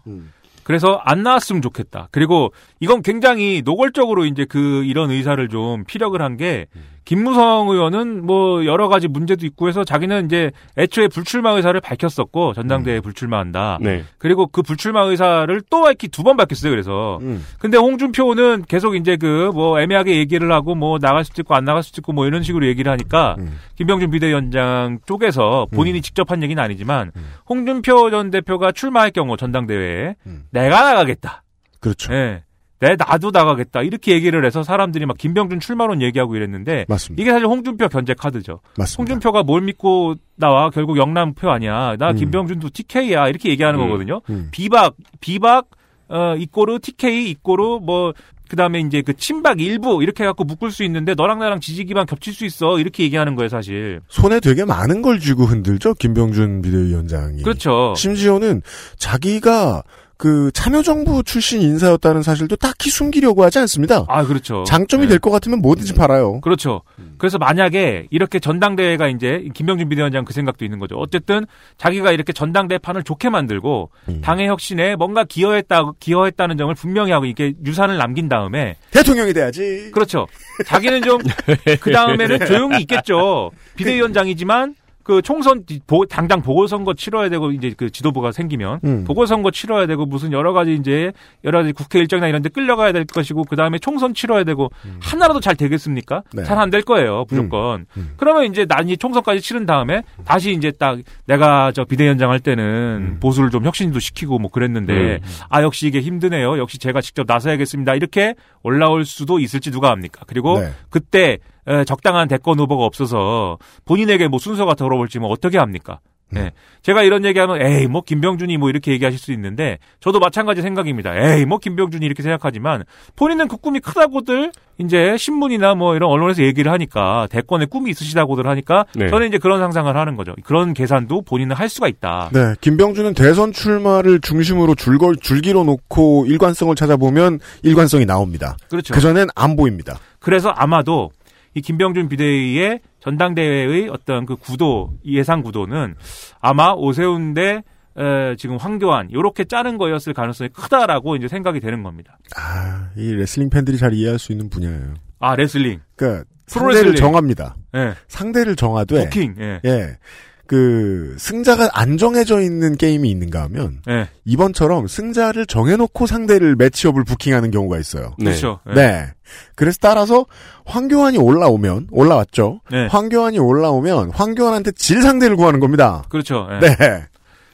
그래서 안 나왔으면 좋겠다. 그리고 이건 굉장히 노골적으로 이제 그 이런 의사를 좀 피력을 한 게 김무성 의원은 뭐 여러 가지 문제도 있고 해서 자기는 이제 애초에 불출마 의사를 밝혔었고 전당대회에 불출마한다. 네. 그리고 그 불출마 의사를 또 밝히 두번 밝혔어요. 그래서 음. 근데 홍준표는 계속 이제 그 뭐 애매하게 얘기를 하고 뭐 나갈 수도 있고 안 나갈 수도 있고 뭐 이런 식으로 얘기를 하니까 음. 김병준 비대위원장 쪽에서 본인이 직접 한 얘기는 아니지만 음. 홍준표 전 대표가 출마할 경우 전당대회에 음. 내가 나가겠다. 그렇죠. 예. 내 나도 나가겠다. 이렇게 얘기를 해서 사람들이 막 김병준 출마론 얘기하고 이랬는데 맞습니다. 이게 사실 홍준표 견제 카드죠. 맞습니다. 홍준표가 뭘 믿고 나와 결국 영남표 아니야. 나 음. 김병준도 TK야. 이렇게 얘기하는 음. 거거든요. 음. 비박 비박 어 이꼬르 TK 이꼬르 뭐 그다음에 이제 그 친박 일부 이렇게 해갖고 묶을 수 있는데 너랑 나랑 지지 기반 겹칠 수 있어 이렇게 얘기하는 거예요 사실 손에 되게 많은 걸 쥐고 흔들죠, 김병준 비대위원장이. 그렇죠 심지어는 자기가 그 참여정부 출신 인사였다는 사실도 딱히 숨기려고 하지 않습니다. 아 그렇죠 장점이 네. 될것 같으면 뭐든지 팔아요. 그렇죠. 그래서 만약에 이렇게 전당대회가 이제 김병준 비대위원장 그 생각도 있는 거죠. 어쨌든 자기가 이렇게 전당대회 판을 좋게 만들고 음. 당의 혁신에 뭔가 기여했다 기여했다는 점을 분명히 하고 이렇게 유산을 남긴 다음에 대통령이 돼야지. 그렇죠. 자기는 좀 [LAUGHS] 그 다음에는 조용히 있겠죠. 비대위원장이지만 그 총선 디- 보- 당장 보궐선거 치러야 되고 이제 그 지도부가 생기면 음. 보궐선거 치러야 되고 무슨 여러 가지 이제 여러 가지 국회 일정이나 이런 데 끌려가야 될 것이고 그다음에 총선 치러야 되고 하나라도 잘 되겠습니까? 네. 잘안 될 거예요, 무조건. 음. 그러면 이제 난이 총선까지 치른 다음에 다시 이제 딱 내가 저 비대위원장 할 때는 음. 보수를 좀 혁신도 시키고 뭐 그랬는데 아 역시 이게 힘드네요. 역시 제가 직접 나서야겠습니다. 이렇게 올라올 수도 있을지 누가 압니까? 그리고 네. 그때 에, 적당한 대권 후보가 없어서 본인에게 뭐 순서가 더러울지 뭐 어떻게 합니까? 음. 예. 제가 이런 얘기하면 에이 뭐 김병준이 뭐 이렇게 얘기하실 수 있는데 저도 마찬가지 생각입니다. 에이 뭐 김병준이 이렇게 생각하지만 본인은 그 꿈이 크다고들 이제 신문이나 뭐 이런 언론에서 얘기를 하니까 대권에 꿈이 있으시다고들 하니까 네. 저는 이제 그런 상상을 하는 거죠. 그런 계산도 본인은 할 수가 있다. 네, 김병준은 대선 출마를 중심으로 줄걸 줄기로 놓고 일관성을 찾아보면 일관성이 나옵니다. 그렇죠. 그전엔 안 보입니다. 그래서 아마도 이 김병준 비대위의 전당대회의 어떤 그 구도 예상 구도는 아마 오세훈 대 에, 지금 황교안 요렇게 짜는 거였을 가능성이 크다라고 이제 생각이 되는 겁니다. 아, 이 레슬링 팬들이 잘 이해할 수 있는 분야예요. 아 레슬링, 그러니까 프로 상대를. 정합니다. 예, 상대를 정하되 부킹, 예, 예. 그 승자가 안 정해져 있는 게임이 있는가 하면 예, 이번처럼 승자를 정해놓고 상대를 매치업을 부킹하는 경우가 있어요. 네. 그렇죠. 예. 네. 그래서 따라서 황교안이 올라오면 올라왔죠. 네. 황교안이 올라오면 황교안한테 질 상대를 구하는 겁니다. 그렇죠. 예. 네.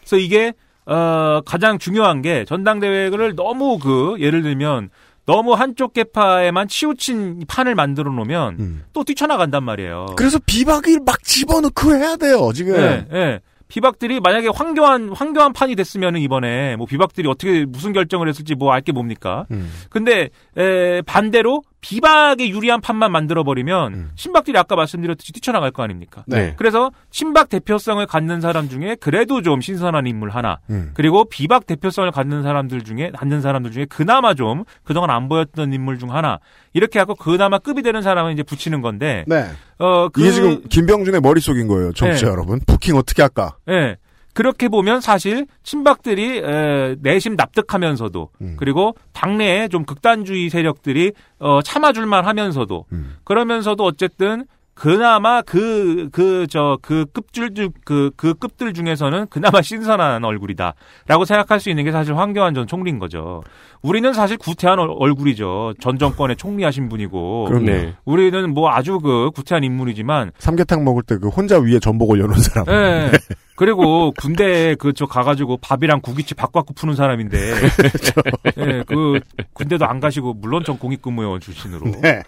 그래서 이게 어, 가장 중요한 게 전당대회를 너무 그 예를 들면 너무 한쪽 계파에만 치우친 판을 만들어 놓으면 음. 또 뛰쳐나간단 말이에요. 그래서 비박을 막 집어넣고 해야 돼요, 지금. 예, 예. 비박들이 만약에 황교안 황교안 판이 됐으면은 이번에 뭐 비박들이 어떻게 무슨 결정을 했을지 뭐 알게 뭡니까? 음. 근데 에, 반대로 비박에 유리한 판만 만들어 버리면 음. 친박들이 아까 말씀드렸듯이 뛰쳐나갈 거 아닙니까? 네. 그래서 친박 대표성을 갖는 사람 중에 그래도 좀 신선한 인물 하나 음. 그리고 비박 대표성을 갖는 사람들 중에 갖는 사람들 중에 그나마 좀 그동안 안 보였던 인물 중 하나 이렇게 하고 그나마 급이 되는 사람을 이제 붙이는 건데 네. 어 그, 이게 지금 김병준의 머릿 속인 거예요. 정치 네. 여러분. 부킹 어떻게 할까? 예. 그렇게 보면 사실 친박들이 에, 내심 납득하면서도 음. 그리고 당내에 좀 극단주의 세력들이 어, 참아줄만 하면서도 음. 그러면서도 어쨌든 그나마 그 그 저그 급줄 그그 급들 중에서는 그나마 신선한 얼굴이다라고 생각할 수 있는 게 사실 황교안 전 총리인 거죠. 우리는 사실 구태한 얼- 얼굴이죠. 전 정권의 총리하신 분이고 그럼요. 네. 우리는 뭐 아주 그 구태한 인물이지만 삼계탕 먹을 때 그 혼자 위에 전복 올려놓은 사람. 예. [LAUGHS] 그리고 군대에 그저 가가지고 밥이랑 국이치 바꿔갖고 푸는 사람인데, 예, [LAUGHS] 그 군대도 안 가시고 물론 전 공익근무요원 출신으로. 네.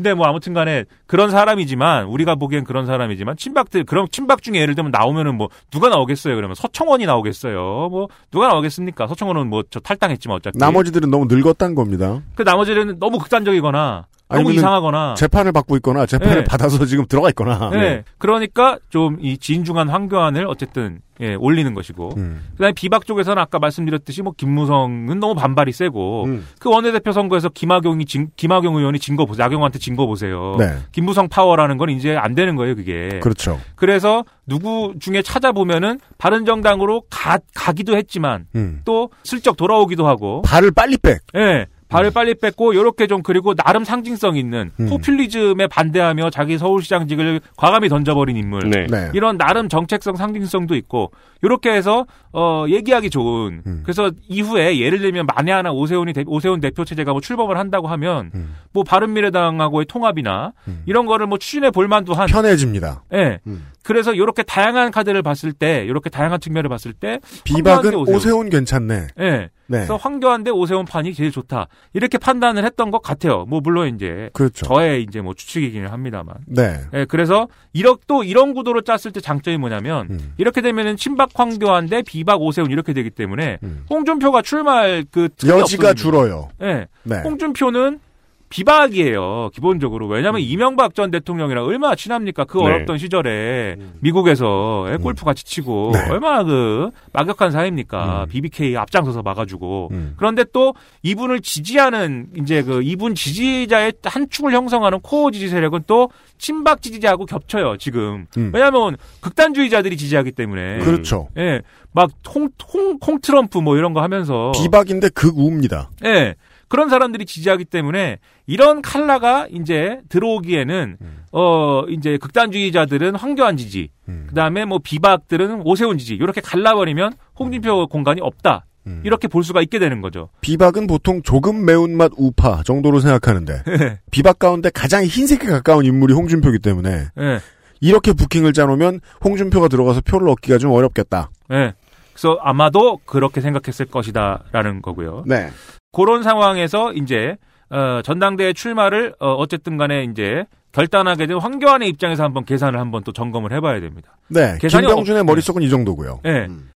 근데 뭐 아무튼 간에 그런 사람이지만 우리가 보기엔 그런 사람이지만 친박들 그럼 친박 중에 예를 들면 나오면은 뭐 누가 나오겠어요? 그러면 서청원이 나오겠어요? 뭐 누가 나오겠습니까? 서청원은 뭐 저 탈당했지만 어차피 나머지들은 너무 늙었다는 겁니다. 그 나머지는 너무 극단적이거나 아니면은 이상하거나 재판을 받고 있거나 재판을 네. 받아서 지금 들어가 있거나. 네. 그러니까 좀 이 진중한 황교안을 어쨌든 예, 올리는 것이고 음. 그다음에 비박 쪽에서는 아까 말씀드렸듯이 뭐 김무성은 너무 반발이 세고 음. 그 원내대표 선거에서 김학용이 진, 김학용 의원이 진거 보세요. 나경원한테 진거 보세요. 네. 김무성 파워라는 건 이제 안 되는 거예요, 그게. 그렇죠. 그래서 누구 중에 찾아보면은 바른 정당으로 가, 가기도 했지만 음. 또 슬쩍 돌아오기도 하고 발을 빨리 빽. 예. 발을 빨리 뺐고 요렇게 좀 그리고 나름 상징성 있는 음. 포퓰리즘에 반대하며 자기 서울시장직을 과감히 던져버린 인물. 네. 네. 이런 나름 정책성 상징성도 있고 요렇게 해서 어 얘기하기 좋은 음. 그래서 이후에 예를 들면 만에 하나 오세훈이 대, 오세훈 대표 체제가 뭐 출범을 한다고 하면 음. 뭐 바른미래당하고의 통합이나 음. 이런 거를 뭐 추진해 볼 만도 한 편해집니다. 예. 음. 그래서 요렇게 다양한 카드를 봤을 때 요렇게 다양한 측면을 봤을 때 비박은 오세훈. 오세훈. 괜찮네. 예. 네. 그래서 황교안 대 오세훈 판이 제일 좋다. 이렇게 판단을 했던 것 같아요. 뭐 물론 이제 그렇죠. 저의 이제 뭐 추측이기는 합니다만. 네. 예, 그래서 이렇 또 이런 구도로 짰을 때 장점이 뭐냐면 음. 이렇게 되면은 친박 황교안 대 비박 오세훈 이렇게 되기 때문에 음. 홍준표가 출마할 그 여지가 없거든요. 줄어요. 예. 네. 홍준표는 비박이에요. 기본적으로. 왜냐하면 이명박 전 대통령이랑 얼마나 친합니까? 그 네. 어렵던 시절에 미국에서 예, 골프 같이 치고 네. 얼마나 그 막역한 사이입니까? 음. BBK 앞장서서 막아주고. 음. 그런데 또 이분을 지지하는 이제 그 이분 지지자의 한 축을 형성하는 코어 지지 세력은 또 친박 지지자하고 겹쳐요 지금. 음. 왜냐하면 극단주의자들이 지지하기 때문에. 그렇죠. 예, 막홍홍홍 트럼프 뭐 이런 거 하면서. 비박인데 극우입니다. 예. 그런 사람들이 지지하기 때문에 이런 칼라가 이제 들어오기에는 어 이제 극단주의자들은 황교안 지지, 음. 그다음에 뭐 비박들은 오세훈 지지 이렇게 갈라버리면 홍준표 공간이 없다. 음. 이렇게 볼 수가 있게 되는 거죠. 비박은 보통 조금 매운맛 우파 정도로 생각하는데 [LAUGHS] 비박 가운데 가장 흰색에 가까운 인물이 홍준표이기 때문에 예. 이렇게 부킹을 짜놓으면 홍준표가 들어가서 표를 얻기가 좀 어렵겠다. 예. 그래서 아마도 그렇게 생각했을 것이다라는 거고요. 네. 그런 상황에서 이제 어, 전당대회 출마를 어, 어쨌든 간에 이제 결단하게 된 황교안의 입장에서 한번 계산을 한번 또 점검을 해봐야 됩니다. 네. 계산이 김병준의 없- 머릿속은 이 정도고요. 예. 음.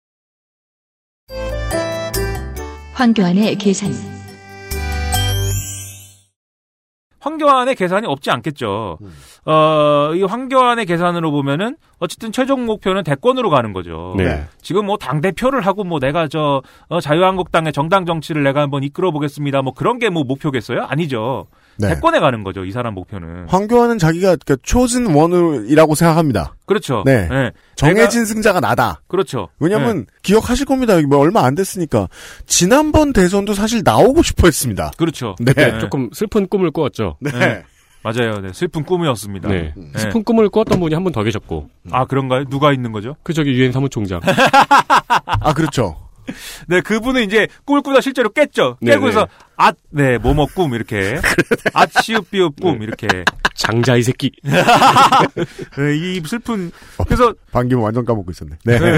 황교안의 계산. 황교안의 계산이 없지 않겠죠. 음. 어, 이 황교안의 계산으로 보면은 어쨌든 최종 목표는 대권으로 가는 거죠. 네. 지금 뭐 당 대표를 하고 뭐 내가 저 어, 자유한국당의 정당 정치를 내가 한번 이끌어 보겠습니다. 뭐 그런 게 뭐 목표겠어요? 아니죠. 네. 대권에 가는 거죠. 이 사람 목표는. 황교안은 자기가 그 초진 원이라고 생각합니다. 그렇죠. 네. 예. 정해진 승자가 나다. 그렇죠. 왜냐면 기억하실 겁니다. 뭐 얼마 안 됐으니까 지난번 대선도 사실 나오고 싶어 했습니다. 예. 그렇죠. 네. 예. 조금 슬픈 꿈을 꾸었죠. 네. 네. 맞아요. 네. 슬픈 꿈이었습니다. 네. 네. 슬픈 꿈을 꾸었던 분이 한 분 더 계셨고. 아 그런가요? 누가 있는 거죠? 그 저기 유엔 사무총장. [LAUGHS] 아 그렇죠. [LAUGHS] 네, 그분은 이제 꿈을 꾸다 실제로 깼죠. 네네. 깨고 해서 아, 네, 뭐뭐 꿈 이렇게 [LAUGHS] 아 시읍 비읍 꿈 이렇게 장자 이 새끼. [LAUGHS] 네, 이 슬픈 그래서 방금 완전 까먹고 있었네. 네. 네.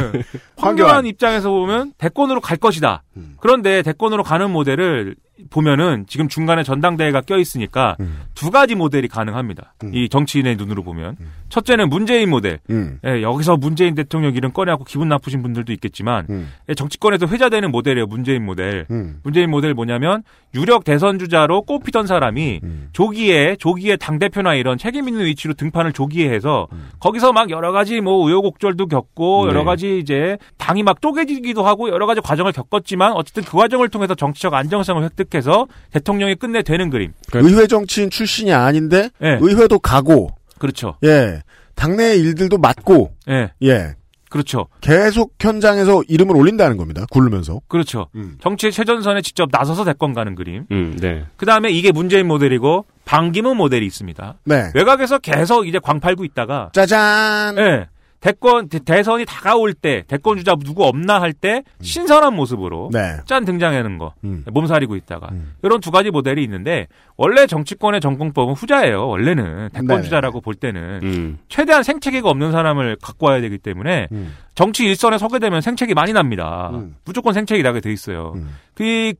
황교안 황교안. 입장에서 보면 대권으로 갈 것이다. 음. 그런데 대권으로 가는 모델을 보면은 지금 중간에 전당대회가 껴 있으니까 음. 두 가지 모델이 가능합니다. 음. 이 정치인의 눈으로 보면 첫째는 문재인 모델. 음. 예, 여기서 문재인 대통령 이름 꺼내갖고 기분 나쁘신 분들도 있겠지만 음. 예, 정치권에서 회자되는 모델이에요. 문재인 모델. 음. 문재인 모델 뭐냐면 유력 대선 주자로 꼽히던 사람이 음. 조기에 조기에 당 대표나 이런 책임 있는 위치로 등판을 조기에 해서 음. 거기서 막 여러 가지 뭐 우여곡절도 겪고 네. 여러 가지 이제 당이 막 쪼개지기도 하고 여러 가지 과정을 겪었지만 어쨌든 그 과정을 통해서 정치적 안정성을 획득 해서 대통령이 끝내 되는 그림. 의회 정치인 출신이 아닌데 예, 의회도 가고 그렇죠. 예 당내 일들도 맡고 예, 예 그렇죠. 계속 현장에서 이름을 올린다는 겁니다. 굴르면서. 그렇죠. 음. 정치의 최전선에 직접 나서서 대권 가는 그림. 음, 네. 그 다음에 이게 문재인 모델이고 반기문 모델이 있습니다. 네. 외곽에서 계속 이제 광 팔고 있다가 짜잔. 예. 대권 대- 대선이 다가올 때 대권 주자 누구 없나 할 때 신선한 모습으로 네. 짠 등장하는 거 음. 몸살이고 있다가 음. 이런 두 가지 모델이 있는데 원래 정치권의 정공법은 후자예요 원래는 대권 네네. 주자라고 볼 때는 음. 최대한 생채기가 없는 사람을 갖고 와야 되기 때문에 음. 정치 일선에 서게 되면 생채기 많이 납니다 음. 무조건 생채기 나게 돼 있어요 음. 그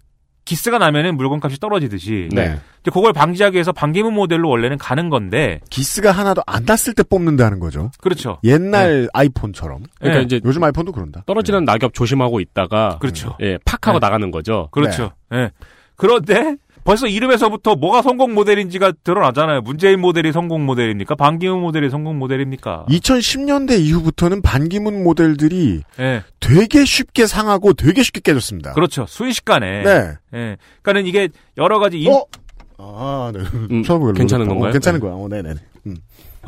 기스가 나면은 물건값이 떨어지듯이 네. 이제 그걸 방지하기 위해서 반기문 모델로 원래는 가는 건데 기스가 하나도 안 났을 때 뽑는다는 거죠. 그렇죠 옛날 아이폰처럼. 그러니까 네. 이제 요즘 아이폰도 그런다. 떨어지는 낙엽 조심하고 있다가 그렇죠 예, 팍 하고 네. 나가는 거죠. 그렇죠. 예. 그런데 벌써 이름에서부터 뭐가 성공 모델인지가 드러나잖아요. 문재인 모델이 성공 모델입니까? 반기문 모델이 성공 모델입니까? 2010년대 이후부터는 반기문 모델들이 예. 되게 쉽게 상하고 되게 쉽게 깨졌습니다. 그렇죠. 순식간에. 네. 예. 그러니까는 이게 여러 가지 인... 어? 아, 네. 음, [LAUGHS] 처음 괜찮은 어, 건가요? 괜찮은 거야. 어, 네네. 음. [LAUGHS]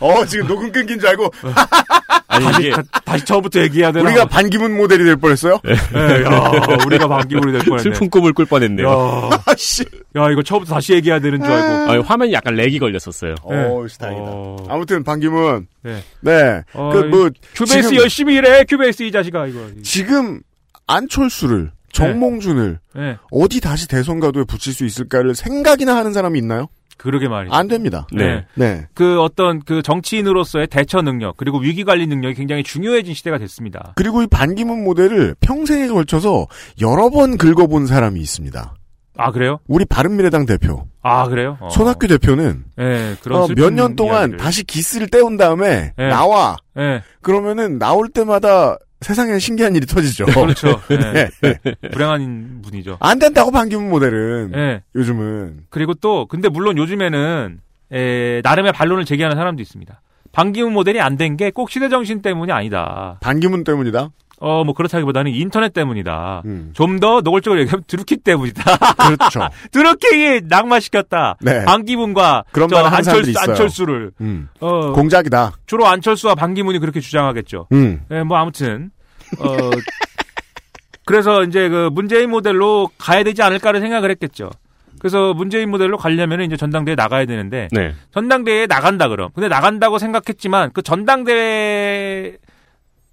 어, 어, 지금 녹음 끊긴 줄 알고 [LAUGHS] 아니 다시, 다, 다시 처음부터 얘기해야 되나? 우리가 반기문 모델이 될 뻔했어요. 예, 야, 우리가 반기문이 될 뻔했네. 슬픈 꿈을 꿀 뻔했네요. 야, [LAUGHS] 아씨. 야, 이거 처음부터 다시 얘기해야 되는 줄 알고. 아니, 화면이 약간 lag이 걸렸었어요. 어, 다행이다. 어. 아무튼 반기문. 네. 네. 어, 그 뭐 Cubase 지금- 열심히 일해. Cubase 이 자식아 이거. 지금 안철수를 정몽준을 예. 어디 다시 대선 가도에 붙일 수 있을까를 생각이나 하는 사람이 있나요? 그러게 말이죠. 안 됩니다. 네. 네. 그 어떤 그 정치인으로서의 대처 능력 그리고 위기 관리 능력이 굉장히 중요해진 시대가 됐습니다. 그리고 이 반기문 모델을 평생에 걸쳐서 여러 번 긁어본 사람이 있습니다. 아 그래요? 우리 바른미래당 대표 아 그래요? 어. 손학규 대표는 예, 그런 어, 슬픈 몇년 동안 이야기를. 다시 기스를 떼온 다음에 네. 나와 예, 그러면은 나올 때마다 세상에 신기한 일이 터지죠. 그렇죠. 예. [LAUGHS] 네. 불행한 분이죠. 안 된다고 반기문 모델은 예. 요즘은 그리고 또 근데 물론 요즘에는 에, 나름의 반론을 제기하는 사람도 있습니다. 반기문 모델이 안 된 게 꼭 시대 정신 때문이 아니다. 반기문 때문이다. 어, 뭐 그렇다기보다는 인터넷 때문이다. 음. 좀더 노골적으로 얘기하면 드루키 때문이다. [LAUGHS] 그렇죠. [LAUGHS] 드루키에 낙마시켰다. 네. 반기문과 그런 저 안철수, 있어요. 안철수를 음. 어, 공작이다. 주로 안철수와 반기문이 그렇게 주장하겠죠. 음. 예, 뭐 아무튼 어 그래서 이제 그 문재인 모델로 가야 되지 않을까를 생각을 했겠죠. 그래서 문재인 모델로 가려면 이제 전당대회 나가야 되는데 네. 전당대회에 나간다 그럼. 근데 나간다고 생각했지만 그 전당대회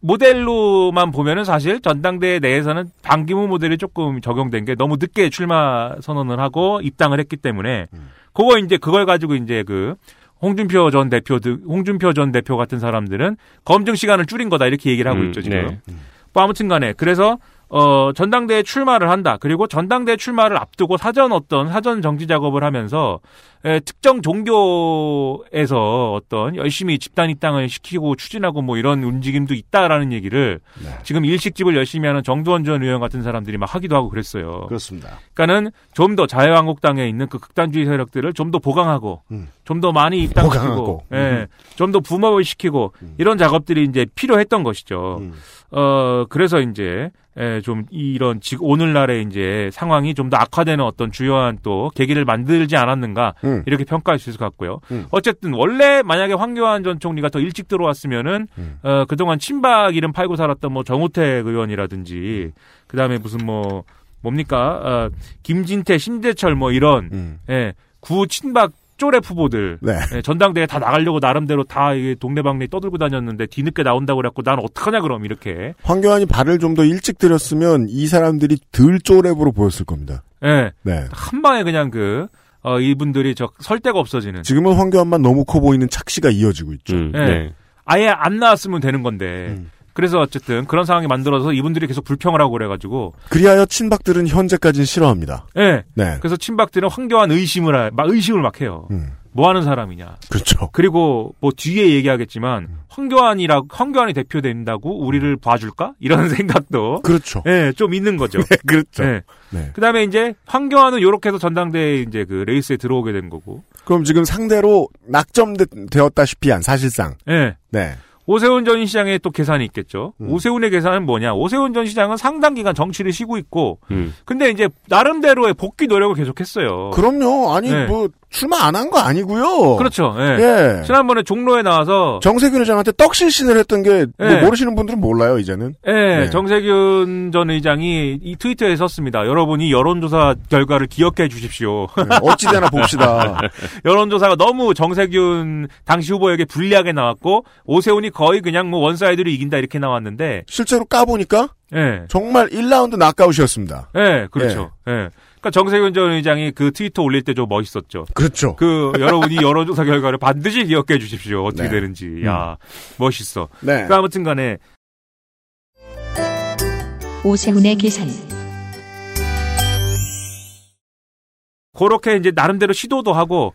모델로만 보면은 사실 전당대회 내에서는 반기문 모델이 조금 적용된 게 너무 늦게 출마 선언을 하고 입당을 했기 때문에 그거 이제 그걸 가지고 이제 그 홍준표 전 대표 등 홍준표 전 대표 같은 사람들은 검증 시간을 줄인 거다 이렇게 얘기를 하고 음, 있죠 지금. 네. 뭐 아무튼 간에 그래서 어 전당대회 출마를 한다. 그리고 전당대회 출마를 앞두고 사전 어떤 사전 정지 작업을 하면서 에, 특정 종교에서 어떤 열심히 집단 입당을 시키고 추진하고 뭐 이런 움직임도 있다라는 얘기를 네. 지금 일식집을 열심히 하는 정두원 전 의원 같은 사람들이 막 하기도 하고 그랬어요. 그렇습니다. 그러니까는 좀 더 자유한국당에 있는 그 극단주의 세력들을 좀 더 보강하고 음. 좀더 많이 입당시키고. 예, 좀더 붐업을 시키고 이런 작업들이 이제 필요했던 것이죠. 음. 어 그래서 이제 예, 좀 이런 지금 오늘날의 이제 상황이 좀 더 악화되는 어떤 주요한 또 계기를 만들지 않았는가 음. 이렇게 평가할 수 있을 것 같고요. 음. 어쨌든 원래 만약에 황교안 전 총리가 더 일찍 들어왔으면은 음. 어 그동안 친박 이름 팔고 살았던 뭐 정우택 의원이라든지 그다음에 무슨 뭐 뭡니까 어, 김진태 신재철 뭐 이런 음. 예, 구 친박 쪼랩 후보들 네. 예, 전당대회 다 나가려고 나름대로 다 이게 동네방네 떠들고 다녔는데 뒤늦게 나온다고 그래갖고 난 어떡하냐 그럼 이렇게 황교안이 발을 좀 더 일찍 들였으면 이 사람들이 덜 쪼랩으로 보였을 겁니다. 예, 네. 한 방에 그냥 그 어, 이분들이 저 설 데가 없어지는 지금은 황교안만 너무 커 보이는 착시가 이어지고 있죠. 음, 네. 네. 아예 안 나왔으면 되는 건데 음. 그래서 어쨌든 그런 상황이 만들어서 이분들이 계속 불평을 하고 그래가지고 그리하여 친박들은 현재까지는 싫어합니다. 예. 네. 그래서 친박들은 황교안 의심을 하- 막 의심을 막 해요. 음, 뭐 하는 사람이냐. 그렇죠. 그리고 뭐 뒤에 얘기하겠지만 황교안이라 황교안이 대표된다고 우리를 봐줄까? 이런 [LAUGHS] 생각도 그렇죠. 예, 좀 있는 거죠. 네, 그렇죠. 예. 네. 그다음에 이제 황교안은 요렇게 해서 전당대회 이제 그 레이스에 들어오게 된 거고. 그럼 지금 상대로 낙점되었다시피 한 사실상. 예. 네. 오세훈 전 시장의 또 계산이 있겠죠. 음. 오세훈의 계산은 뭐냐? 오세훈 전 시장은 상당 기간 정치를 쉬고 있고, 음. 근데 이제 나름대로의 복귀 노력을 계속했어요. 그럼요. 아니 네. 뭐 출마 안 한 거 아니고요. 그렇죠. 예. 예. 지난번에 종로에 나와서 정세균 의장한테 떡실신을 했던 게뭐 네. 모르시는 분들은 몰라요 이제는. 예, 네. 정세균 전 의장이 이 트위터에 썼습니다. 여러분이 여론조사 결과를 기억해 주십시오. 네, 어찌되나 봅시다. [LAUGHS] 여론조사가 너무 정세균 당시 후보에게 불리하게 나왔고 오세훈이 거의 그냥 뭐 one-side로 이긴다 이렇게 나왔는데, 실제로 까보니까 예, 정말 1라운드 녹아웃이었습니다. 예, 그렇죠. 예. 그러니까 정세균 전 의장이 그 트위터 올릴 때 좀 멋있었죠. 그렇죠. 그 여러분이 여론조사 결과를 반드시 기억해 주십시오. 어떻게 네. 되는지. 야, 멋있어. 네. 그 아무튼 간에 오세훈의 계산. 그렇게 이제 나름대로 시도도 하고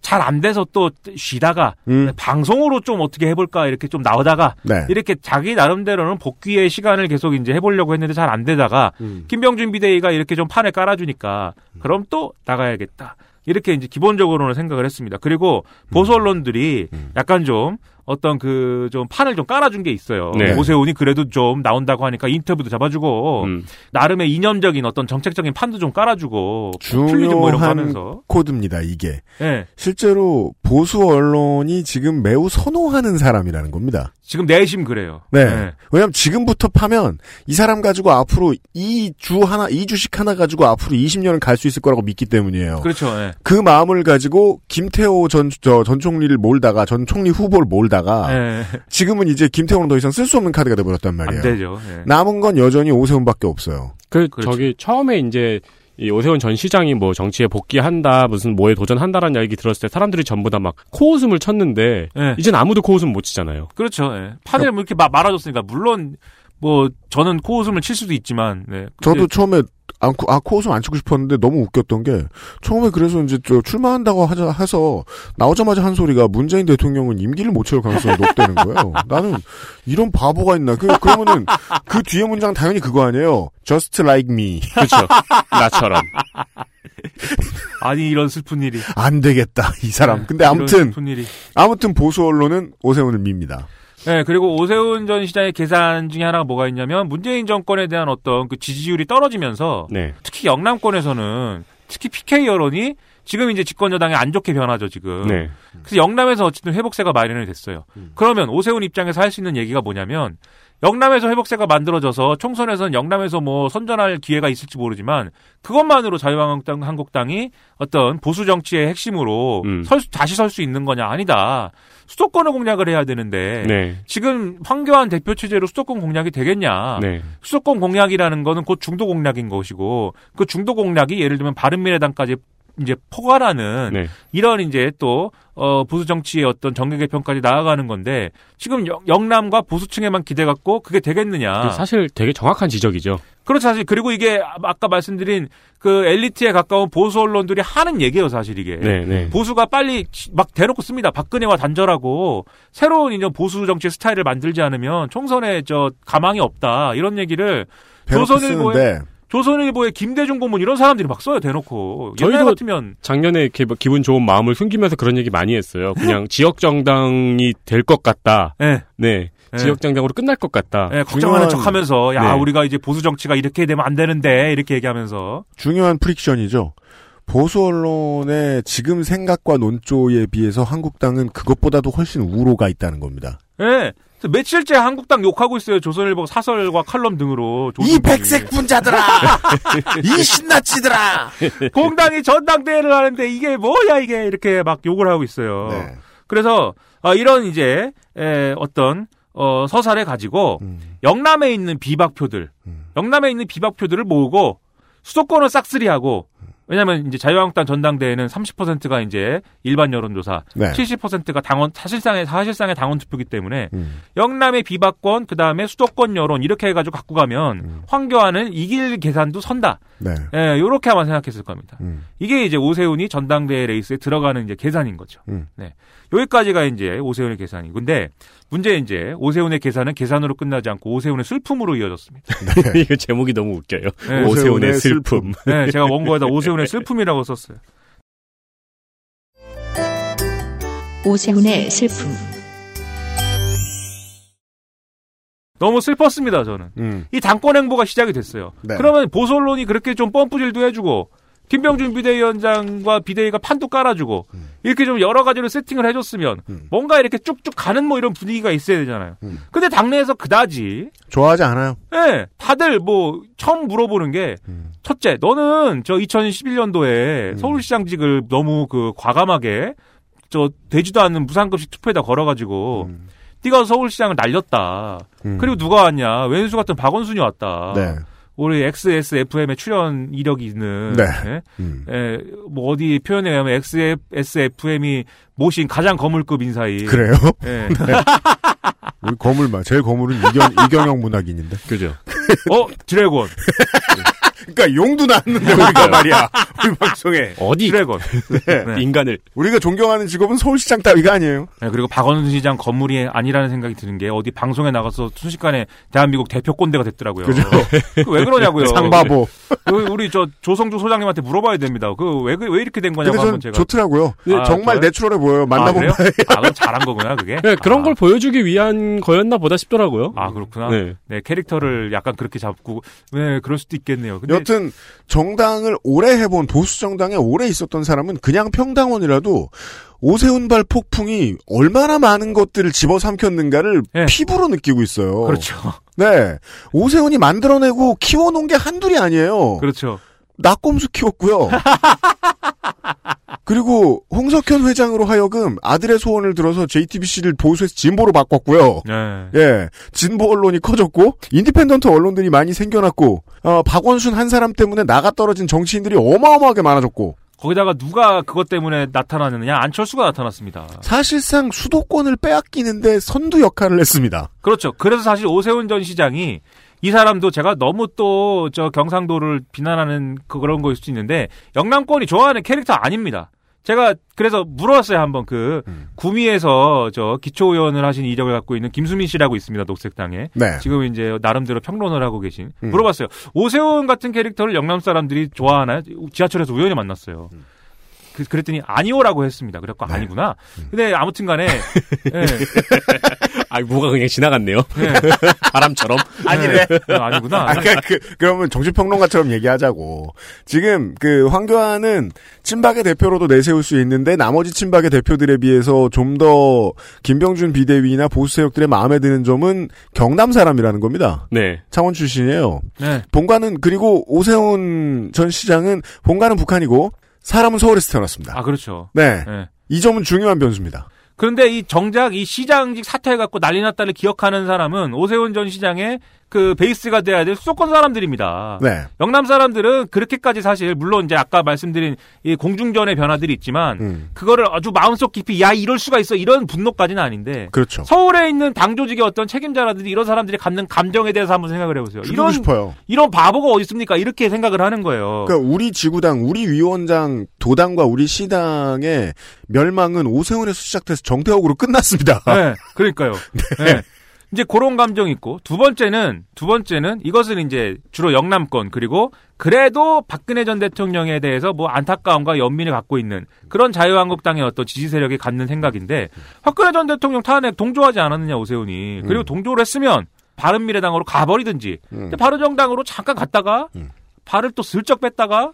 잘 안 돼서 또 쉬다가 음. 방송으로 좀 어떻게 해볼까 이렇게 좀 나오다가 네. 이렇게 자기 나름대로는 복귀의 시간을 계속 이제 해보려고 했는데 잘 안 되다가 음. 김병준 비대위가 이렇게 좀 판을 깔아주니까 그럼 또 나가야겠다. 이렇게 이제 기본적으로는 생각을 했습니다. 그리고 보수 언론들이 음. 약간 좀 어떤 그 좀 판을 좀 깔아준 게 있어요. 네. 오세훈이 그래도 좀 나온다고 하니까 인터뷰도 잡아주고 음. 나름의 이념적인 어떤 정책적인 판도 좀 깔아주고 뭐거 중요한 하면서 코드입니다 이게. 예. 실제로 보수 언론이 지금 매우 선호하는 사람이라는 겁니다. 지금 내심 그래요. 네. 예. 왜냐면 지금부터 파면 이 사람 가지고 앞으로 이 주 하나, 이 주식 하나 가지고 앞으로 20년은 갈 수 있을 거라고 믿기 때문이에요. 그렇죠. 예. 그 마음을 가지고 김태호 전, 저, 전 총리를 몰다가, 전 총리 후보를 몰다가, 예. 지금은 이제 김태호는 더 이상 쓸 수 없는 카드가 돼버렸단 말이에요. 안 되죠. 예. 남은 건 여전히 오세훈밖에 없어요. 그 그렇죠. 저기 처음에 이제 이 오세훈 전 시장이 뭐 정치에 복귀한다 무슨 뭐에 도전한다라는 얘기 들었을 때 사람들이 전부 다 막 코웃음을 쳤는데 예. 이젠 아무도 코웃음 못 치잖아요. 그렇죠. 예. 판을 뭐 이렇게 마- 말아줬으니까 물론 뭐 저는 코웃음을 칠 수도 있지만 네. 저도 처음에 안, 코- 아, 코웃음 안 치고 싶었는데 너무 웃겼던 게, 처음에 그래서 이제 저 출마한다고 하자, 해서, 나오자마자 한 소리가 문재인 대통령은 임기를 못 채울 가능성이 높다는 거예요. [LAUGHS] 나는, 이런 바보가 있나. 그, 그러면은, 그 뒤에 문장 당연히 그거 아니에요. Just like me. 그렇죠. 나처럼. [LAUGHS] 아니 이런 슬픈 일이. 안 되겠다, 이 사람. 네, 근데 아무튼, 슬픈 일이. 아무튼 보수 언론은 오세훈을 밉니다. 네, 그리고 오세훈 전 시장의 계산 중에 하나가 뭐가 있냐면 문재인 정권에 대한 어떤 그 지지율이 떨어지면서 네. 특히 영남권에서는 특히 PK 여론이 지금 이제 집권 여당에 안 좋게 변하죠 지금. 네. 그래서 영남에서 어쨌든 회복세가 마련이 됐어요. 그러면 오세훈 입장에서 할 수 있는 얘기가 뭐냐면 영남에서 회복세가 만들어져서 총선에서는 영남에서 뭐 선전할 기회가 있을지 모르지만 그것만으로 자유한국당 한국당이 어떤 보수 정치의 핵심으로 음. 설 수- 다시 설 수 있는 거냐 아니다. 수도권을 공략을 해야 되는데 네. 지금 황교안 대표 체제로 수도권 공략이 되겠냐? 네. 수도권 공략이라는 거는 곧 중도 공략인 것이고 그 중도 공략이 예를 들면 바른미래당까지 이제 포괄하는 네. 이런 이제 또 어, 보수 정치의 어떤 정계 개편까지 나아가는 건데 지금 영, 영남과 보수층에만 기대 갖고 그게 되겠느냐? 그 사실 되게 정확한 지적이죠. 그렇죠 사실 그리고 이게 아까 말씀드린 그 엘리트에 가까운 보수 언론들이 하는 얘기예요 사실 이게. 네, 네. 보수가 빨리 막 대놓고 씁니다. 박근혜와 단절하고 새로운 이제 보수 정치 스타일을 만들지 않으면 총선에 저 가망이 없다 이런 얘기를 조선일보에 조선일보의 김대중 고문 이런 사람들이 막 써요 대놓고 저희도 같으면 작년에 이렇게 뭐 기분 좋은 마음을 숨기면서 그런 얘기 많이 했어요. 그냥 지역 정당이 될 것 같다. 예. 네. 예. 지역 정당으로 끝날 것 같다. 예, 걱정하는 중요한- 척하면서 야 네. 우리가 이제 보수 정치가 이렇게 되면 안 되는데 이렇게 얘기하면서 중요한 프릭션이죠. 보수 언론의 지금 생각과 논조에 비해서 한국당은 그것보다도 훨씬 우로가 있다는 겁니다. 예. 그래서 며칠째 한국당 욕하고 있어요 조선일보 사설과 칼럼 등으로 이 조선일보 이. 백색 분자들아! [LAUGHS] 이 신나치들아! 공당이 전당대회를 하는데 이게 뭐야 이게 이렇게 막 욕을 하고 있어요. 네. 그래서 아, 이런 이제 에, 어떤 어, 서사를 가지고 음, 영남에 있는 비박표들, 음. 영남에 있는 비박표들을 모으고 수도권을 싹쓸이하고 왜냐하면 이제 자유한국당 전당대회는 30%가 이제 일반 여론조사, 네. 70%가 당원 사실상의 사실상의 당원 투표기 때문에 음. 영남의 비박권, 그 다음에 수도권 여론 이렇게 해가지고 갖고 가면 음. 황교안은 이길 계산도 선다. 네. 예, 요렇게 아마 생각했을 겁니다. 음. 이게 이제 오세훈이 전당대회 레이스에 들어가는 이제 계산인 거죠. 음. 네. 여기까지가 이제 오세훈의 계산이. 근데 문제 이제 오세훈의 계산은 계산으로 끝나지 않고 오세훈의 슬픔으로 이어졌습니다. [LAUGHS] 이거 제목이 너무 웃겨요. 네. 오세훈의 슬픔. 네, 제가 원고에다 오세훈의 슬픔이라고 썼어요. 오세훈의 슬픔. 너무 슬펐습니다, 저는. 음. 이 당권 행보가 시작이 됐어요. 네. 그러면 보수 언론이 그렇게 좀 펌프질도 해주고 김병준 비대위원장과 비대위가 판도 깔아주고 음. 이렇게 좀 여러 가지로 세팅을 해줬으면 음. 뭔가 이렇게 쭉쭉 가는 뭐 이런 분위기가 있어야 되잖아요. 음. 근데 당내에서 그다지 좋아하지 않아요. 예, 다들 뭐 처음 물어보는 게 음. 첫째, 너는 저 2011년도에 음. 서울시장직을 너무 그 과감하게 저 되지도 않는 무상급식 투표에다 걸어가지고 음. 네가 서울시장을 날렸다. 음. 그리고 누가 왔냐? 웬수 같은 박원순이 왔다. 네. 우리 XSFM에 출연 이력이 있는 네. 예? 음. 예, 뭐 어디 표현에 의하면 XSFM이 모신 가장 거물급 인사이. 그래요? 예. [LAUGHS] 우리 거물마 제일 거물은 이경 이경영 문학인인데. 그죠. 어 드래곤, [LAUGHS] 그러니까 용도 나왔는데 우리가 말이야. 우리 방송에 어디 드래곤. 네. 인간을 우리가 존경하는 직업은 서울시장 따위가 아니에요. 네, 그리고 박원순 시장 건물이 아니라는 생각이 드는 게 어디 방송에 나가서 순식간에 대한민국 대표 꼰대가 됐더라고요. 그죠. 그왜 그러냐고요. 상바보. 그 우리 저 조성주 소장님한테 물어봐야 됩니다. 그 왜 왜 이렇게 된 거냐고 한번 전 제가. 좋더라고요. 아, 정말 좋아요? 내추럴해 보여요. 아, 만나보면. 그래요? 아, 그럼 잘한 거구나 그게. 네, 그런 아, 걸 보여주기 위한 거였나 보다 싶더라고요. 아 그렇구나. 네. 네. 캐릭터를 약간 그렇게 잡고 네 그럴 수도 있겠네요. 근데 여튼 정당을 오래 해본 보수 정당에 오래 있었던 사람은 그냥 평당원이라도 오세훈발 폭풍이 얼마나 많은 것들을 집어삼켰는가를 네. 피부로 느끼고 있어요. 그렇죠. 네. 오세훈이 만들어내고 키워놓은 게 한둘이 아니에요. 그렇죠. 나꼼수 키웠고요. [LAUGHS] 그리고 홍석현 회장으로 하여금 아들의 소원을 들어서 JTBC를 보수에서 진보로 바꿨고요. 네. 예, 진보 언론이 커졌고 independent 언론들이 많이 생겨났고 어, 박원순 한 사람 때문에 나가 떨어진 정치인들이 어마어마하게 많아졌고 거기다가 누가 그것 때문에 나타나느냐 안철수가 나타났습니다. 사실상 수도권을 빼앗기는데 선두 역할을 했습니다. 그렇죠. 그래서 사실 오세훈 전 시장이 이 사람도 제가 너무 또 저 경상도를 비난하는 그- 그런 거일 수도 있는데 영남권이 좋아하는 캐릭터 아닙니다. 제가 그래서 물어봤어요 한번 그 음. 구미에서 저 기초의원을 하신 이력을 갖고 있는 김수민 씨라고 있습니다 녹색당에 네. 지금 이제 나름대로 평론을 하고 계신 음. 물어봤어요 오세훈 같은 캐릭터를 영남 사람들이 좋아하나요? 지하철에서 우연히 만났어요. 그, 그랬더니 아니오라고 했습니다. 그래갖고 음. 네. 아니구나. 근데 아무튼간에 [LAUGHS] 예, 아, 뭐가 그냥 지나갔네요. 예. [LAUGHS] 바람처럼. 아니래. 어, 아니구나. 아, 그러니까 그, 그러면 정치평론가처럼 얘기하자고. 지금 그 황교안은 친박의 대표로도 내세울 수 있는데 나머지 친박의 대표들에 비해서 좀 더 김병준 비대위나 보수 세력들의 마음에 드는 점은 경남 사람이라는 겁니다. 네. 창원 출신이에요. 네. 본가는 그리고 오세훈 전 시장은 본가는 북한이고 사람은 서울에서 태어났습니다. 아 그렇죠. 네. 예. 이 점은 중요한 변수입니다. 그런데 이 정작 이 시장직 사퇴해갖고 난리 났다를 기억하는 사람은 오세훈 전 시장의 그 베이스가 돼야 될 수도권 사람들입니다. 네. 영남 사람들은 그렇게까지 사실 물론 이제 아까 말씀드린 이 공중전의 변화들이 있지만 음. 그거를 아주 마음속 깊이 야 이럴 수가 있어 이런 분노까지는 아닌데 그렇죠. 서울에 있는 당 조직의 어떤 책임자라든지 이런 사람들이 갖는 감정에 대해서 한번 생각을 해보세요. 이런 싶어요. 이런 바보가 어디 있습니까? 이렇게 생각을 하는 거예요. 그러니까 우리 지구당, 우리 위원장, 도당과 우리 시당의 멸망은 오세훈에서 시작돼서 정태욱으로 끝났습니다. 네, 그러니까요. [LAUGHS] 네. 이제 그런 감정이 있고 두 번째는 두 번째는 이것은 이제 주로 영남권 그리고 그래도 박근혜 전 대통령에 대해서 뭐 안타까움과 연민을 갖고 있는 그런 자유한국당의 어떤 지지 세력이 갖는 생각인데 박근혜 전 대통령 탄핵 동조하지 않았느냐 오세훈이 그리고 음. 동조를 했으면 바른미래당으로 가버리든지 음. 근데 바른정당으로 잠깐 갔다가 음. 발을 또 슬쩍 뺐다가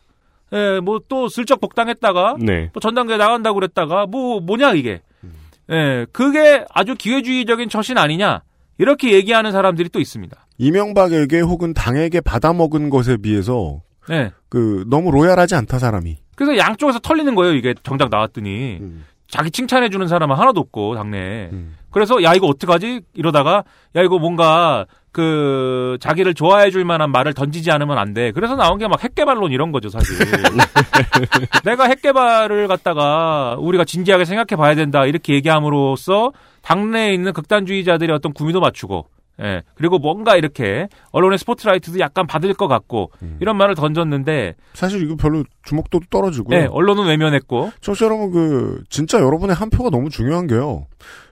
예, 뭐 또 슬쩍 복당했다가 네. 뭐 전당대회 나간다고 그랬다가 뭐 뭐냐 이게 음. 예 그게 아주 기회주의적인 처신 아니냐 이렇게 얘기하는 사람들이 또 있습니다 이명박에게 혹은 당에게 받아먹은 것에 비해서 예그 너무 로얄하지 않다 사람이. 그래서 양쪽에서 털리는 거예요 이게 정작 나왔더니 음. 자기 칭찬해 주는 사람은 하나도 없고 당내에 음. 그래서 야 이거 어떡하지 이러다가 야 이거 뭔가 그 자기를 좋아해 줄 만한 말을 던지지 않으면 안 돼. 그래서 나온 게 막 핵개발론 이런 거죠, 사실. [LAUGHS] 내가 핵개발을 갖다가 우리가 진지하게 생각해 봐야 된다. 이렇게 얘기함으로써 당내에 있는 극단주의자들의 어떤 구미도 맞추고 예. 그리고 뭔가 이렇게 언론의 스포트라이트도 약간 받을 것 같고 이런 말을 던졌는데 사실 이거 별로 주목도도 떨어지고요. 예, 언론은 외면했고 청취자 여러분, 그, 진짜 여러분의 한 표가 너무 중요한 게요.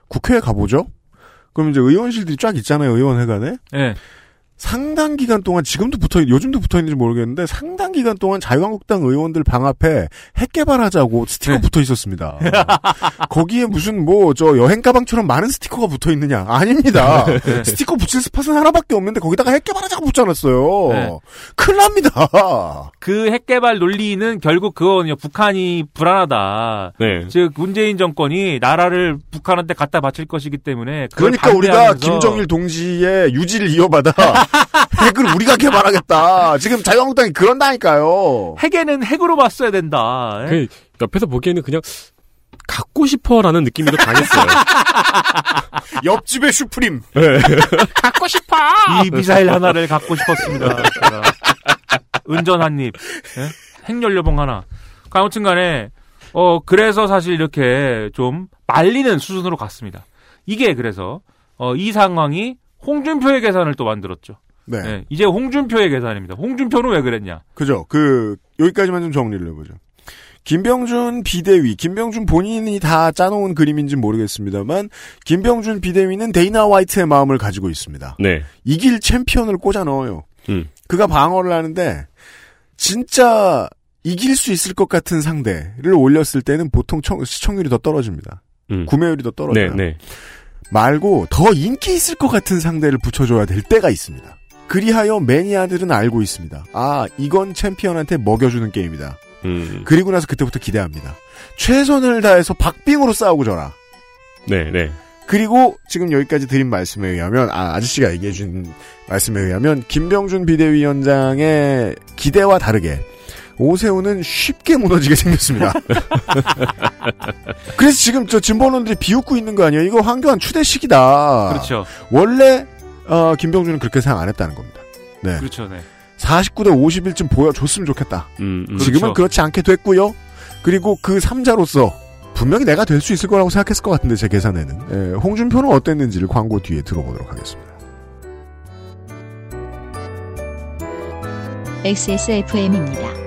국회에 가보죠? 그럼 이제 의원실들이 쫙 있잖아요, 의원회관에. 예. 상당 기간 동안, 지금도 붙어, 요즘도 붙어 있는지 모르겠는데, 상당 기간 동안 자유한국당 의원들 방 앞에 핵 개발하자고 스티커 네. 붙어 있었습니다. [LAUGHS] 거기에 무슨 뭐, 저 여행 가방처럼 많은 스티커가 붙어 있느냐? 아닙니다. [LAUGHS] 네. 스티커 붙일 스팟은 하나밖에 없는데, 거기다가 핵 개발하자고 붙여놨어요. 네. 큰일 납니다. 그 핵 개발 논리는 결국 그거는요. 북한이 불안하다. 네. 즉 문재인 정권이 나라를 북한한테 갖다 바칠 것이기 때문에 그러니까 우리가 김정일 동지의 유지를 이어받아 [LAUGHS] 핵을 우리가 개발하겠다. 지금 자유한국당이 그런다니까요. 핵에는 핵으로 맞서야 된다. 예? 그 옆에서 보기에는 그냥 갖고 싶어라는 느낌이 더 강했어요. [LAUGHS] 옆집의 슈프림. 갖고 싶어. 이 미사일 하나를 갖고 싶었습니다. 제가. 운전 한 입, 예? 핵연료봉 하나. 그 아무튼간에 어 그래서 사실 이렇게 좀 말리는 수준으로 갔습니다. 이게 그래서 어, 이 상황이 홍준표의 계산을 또 만들었죠. 네. 예, 이제 홍준표의 계산입니다. 홍준표는 왜 그랬냐? 그죠. 그, 여기까지만 좀 정리를 해보죠. 김병준 비대위, 김병준 본인이 다 짜놓은 그림인지 모르겠습니다만, 김병준 비대위는 데이나 화이트의 마음을 가지고 있습니다. 네. 이길 챔피언을 꽂아 넣어요. 음. 그가 방어를 하는데, 진짜 이길 수 있을 것 같은 상대를 올렸을 때는 보통 청- 시청률이 더 떨어집니다. 음. 구매율이 더 네, 떨어져요. 네. 말고 더 인기 있을 것 같은 상대를 붙여줘야 될 때가 있습니다. 그리하여 매니아들은 알고 있습니다. 아, 이건 챔피언한테 먹여주는 게임이다. 음. 그리고 나서 그때부터 기대합니다. 최선을 다해서 박빙으로 싸우고 져라. 네, 네. 그리고 지금 여기까지 드린 말씀에 의하면 아, 아저씨가 얘기해 준 말씀에 의하면 김병준 비대위원장의 기대와 다르게 오세훈은 쉽게 무너지게 생겼습니다. [LAUGHS] 그래서 지금 저 진보론들이 비웃고 있는 거 아니에요? 이거 황교안 추대식이다. 그렇죠. 원래 어, 김병준은 그렇게 생각 안 했다는 겁니다. 네. 그렇죠. 네. 49대 51쯤 보여줬으면 좋겠다. 음, 음. 지금은 그렇죠. 그렇지 않게 됐고요. 그리고 그 3자로서 분명히 내가 될 수 있을 거라고 생각했을 것 같은데 제 계산에는 예, 홍준표는 어땠는지를 광고 뒤에 들어보도록 하겠습니다. XSFM입니다.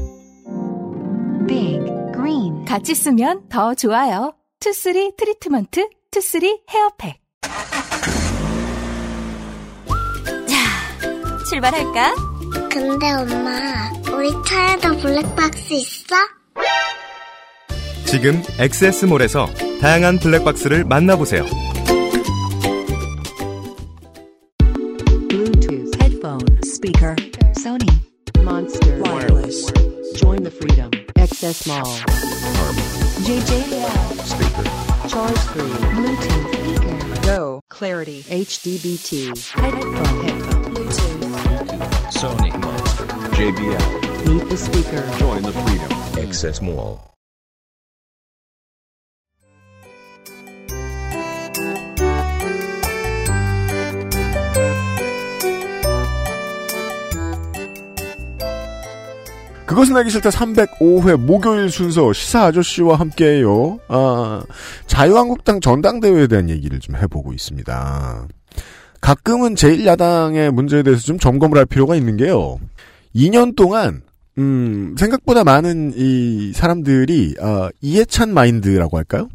Big Green 같이 쓰면 더 좋아요. Two Three 트리트먼트, Two Three hair pack. 출발할까? 근데 엄마, 우리 차에도 블랙박스 있어? 지금 엑세스몰에서 다양한 블랙박스를 만나보세요. Bluetooth headphone speaker Sony Monster Wireless Join the freedom Access Mall JJL speaker Charge 3 Bluetooth speaker Go Clarity HDBT headphone headphone Bluetooth. Sony Monster. JBL. Meet the speaker Join the freedom. Access Mall. 그것은 알기 싫다 305회 목요일 순서 시사 아저씨와 함께해요. 아, 자유한국당 전당대회에 대한 얘기를 좀 해보고 있습니다. 가끔은 제1야당의 문제에 대해서 좀 점검을 할 필요가 있는 게요. 2년 동안 음, 생각보다 많은 이 사람들이 아, 이해찬 마인드라고 할까요?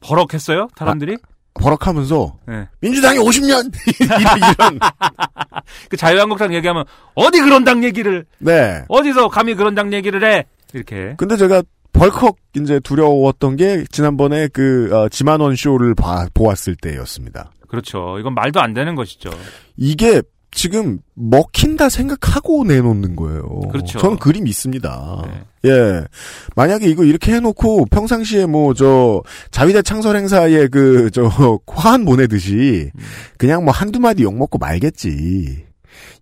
버럭했어요? 사람들이? 버럭하면서 네. 민주당이 50년 [LAUGHS] 이런, 이런 그 자유한국당 얘기하면 어디 그런 당 얘기를 네. 어디서 감히 그런 당 얘기를 해 이렇게 근데 제가 벌컥 이제 두려웠던 게 지난번에 그 어, 지만원 쇼를 봐, 보았을 때였습니다. 그렇죠. 이건 말도 안 되는 것이죠. 이게 지금 먹힌다 생각하고 내놓는 거예요. 그렇죠. 저는 그림 있습니다. 예. 만약에 이거 이렇게 해놓고 평상시에 뭐 저 자위대 창설 행사에 그 저 화한 보내듯이 그냥 뭐 한두 마디 욕 먹고 말겠지.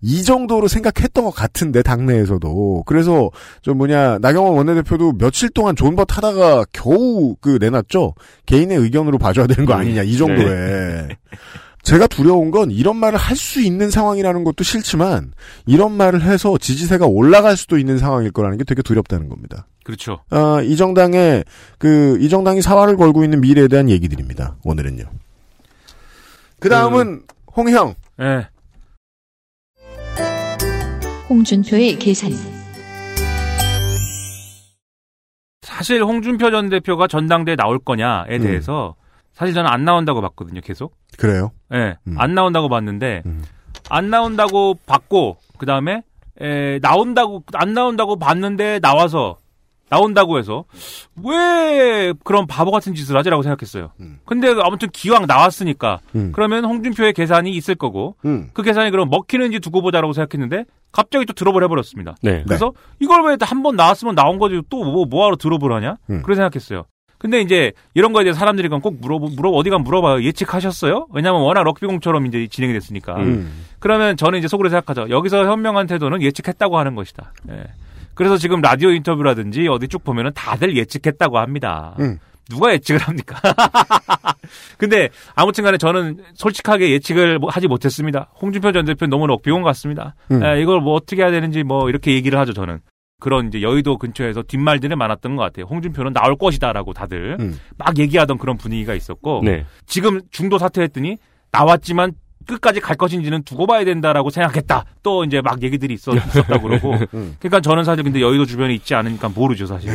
이 정도로 생각했던 것 같은데 당내에서도 그래서 저 뭐냐 나경원 원내대표도 며칠 동안 존버 타다가 겨우 그 내놨죠 개인의 의견으로 봐줘야 되는 거 아니냐 이 정도에 제가 두려운 건 이런 말을 할 수 있는 상황이라는 것도 싫지만 이런 말을 해서 지지세가 올라갈 수도 있는 상황일 거라는 게 되게 두렵다는 겁니다. 그렇죠. 아, 이 정당의 그 이 정당이 사활을 걸고 있는 미래에 대한 얘기들입니다. 오늘은요. 그 다음은 홍형. 예. 홍준표의 계산. 사실 홍준표 전 대표가 전당대에 나올 거냐에 음. 대해서 사실 저는 안 나온다고 봤거든요. 계속. 그래요? 예. 음. 안 나온다고 봤는데 안 나온다고 봤고 그 다음에 에, 나온다고 안 나온다고 봤는데 나와서 나온다고 해서 왜 그런 바보 같은 짓을 하지라고 생각했어요. 근데 아무튼 기왕 나왔으니까 음. 그러면 홍준표의 계산이 있을 거고 음. 그 계산이 그럼 먹히는지 두고 보자라고 생각했는데 갑자기 또 드롭을 해버렸습니다. 네. 그래서 이걸 왜 한 번 나왔으면 나온 거지 또 뭐 뭐하러 드롭을 하냐? 음. 그렇게 생각했어요. 근데 이제 이런 거에 대해서 사람들이 꼭 물어 물어 어디가 물어봐요. 예측하셨어요? 왜냐하면 워낙 럭비공처럼 이제 진행이 됐으니까. 음. 그러면 저는 이제 속으로 생각하죠. 여기서 현명한 태도는 예측했다고 하는 것이다. 예. 그래서 지금 라디오 인터뷰라든지 어디 쭉 보면은 다들 예측했다고 합니다. 음. 누가 예측을 합니까? [LAUGHS] 근데 아무튼 간에 저는 솔직하게 예측을 뭐 하지 못했습니다. 홍준표 전 대표는 너무 럭비공 같습니다. 음. 예, 이걸 뭐 어떻게 해야 되는지 뭐 이렇게 얘기를 하죠, 저는. 그런 이제 여의도 근처에서 뒷말들이 많았던 것 같아요. 홍준표는 나올 것이다라고 다들 음. 막 얘기하던 그런 분위기가 있었고 네. 지금 중도 사퇴했더니 나왔지만 끝까지 갈 것인지는 두고 봐야 된다라고 생각했다. 또 이제 막 얘기들이 있었, 있었다고 그러고. [LAUGHS] 음. 그러니까 저는 사실 근데 여의도 주변에 있지 않으니까 모르죠, 사실.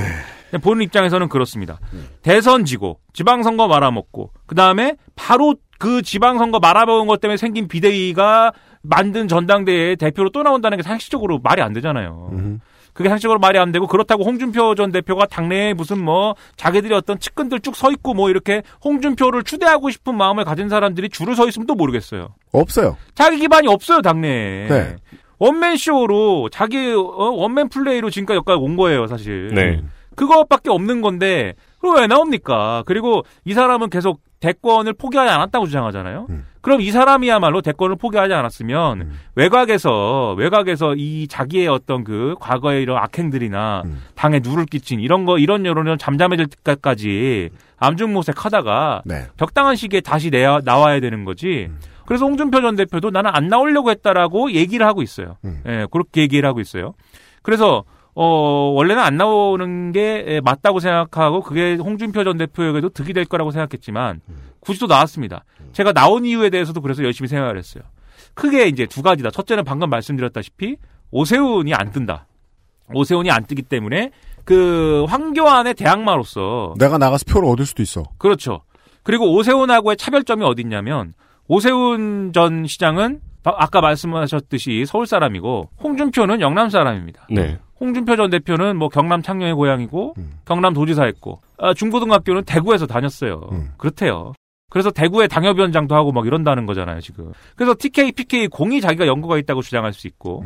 보는 입장에서는 그렇습니다. 대선 지고, 지방선거 말아먹고, 그 다음에 바로 그 지방선거 말아먹은 것 때문에 생긴 비대위가 만든 전당대회에 대표로 또 나온다는 게 상식적으로 말이 안 되잖아요. 음. 그게 상식적으로 말이 안 되고 그렇다고 홍준표 전 대표가 당내에 무슨 뭐 자기들이 어떤 측근들 쭉 서 있고 뭐 이렇게 홍준표를 추대하고 싶은 마음을 가진 사람들이 줄을 서 있으면 또 모르겠어요. 없어요. 자기 기반이 없어요 당내에. 네. 원맨 쇼로 자기 어, 원맨 플레이로 지금까지 여기까지 온 거예요 사실. 네. 그거밖에 없는 건데 그럼 왜 나옵니까? 그리고 이 사람은 계속 대권을 포기하지 않았다고 주장하잖아요. 그럼 이 사람이야말로 대권을 포기하지 않았으면 외곽에서 외곽에서 이 자기의 어떤 그 과거의 이런 악행들이나 당에 누를 끼친 이런 거 이런 여론이 잠잠해질 때까지 암중모색하다가 네. 적당한 시기에 다시 내야, 나와야 되는 거지. 그래서 홍준표 전 대표도 나는 안 나오려고 했다라고 얘기를 하고 있어요. 예, 그렇게 얘기를 하고 있어요. 그래서 어 원래는 안 나오는 게 예, 맞다고 생각하고 그게 홍준표 전 대표에게도 득이 될 거라고 생각했지만 굳이 또 나왔습니다. 제가 나온 이유에 대해서도 그래서 열심히 생각을 했어요. 크게 이제 두 가지다. 첫째는 방금 말씀드렸다시피 오세훈이 안 뜬다. 오세훈이 안 뜨기 때문에 그 황교안의 대항마로서 내가 나가서 표를 얻을 수도 있어. 그렇죠. 그리고 오세훈하고의 차별점이 어디 있냐면 오세훈 전 시장은 바- 아까 말씀하셨듯이 서울 사람이고 홍준표는 영남 사람입니다. 네. 홍준표 전 대표는 뭐 경남 창녕의 고향이고 경남 도지사했고 아, 중고등학교는 대구에서 다녔어요. 그렇대요. 그래서 대구의 당협위원장도 하고 막 이런다는 거잖아요, 지금. 그래서 TK, PK 공이 자기가 연구가 있다고 주장할 수 있고,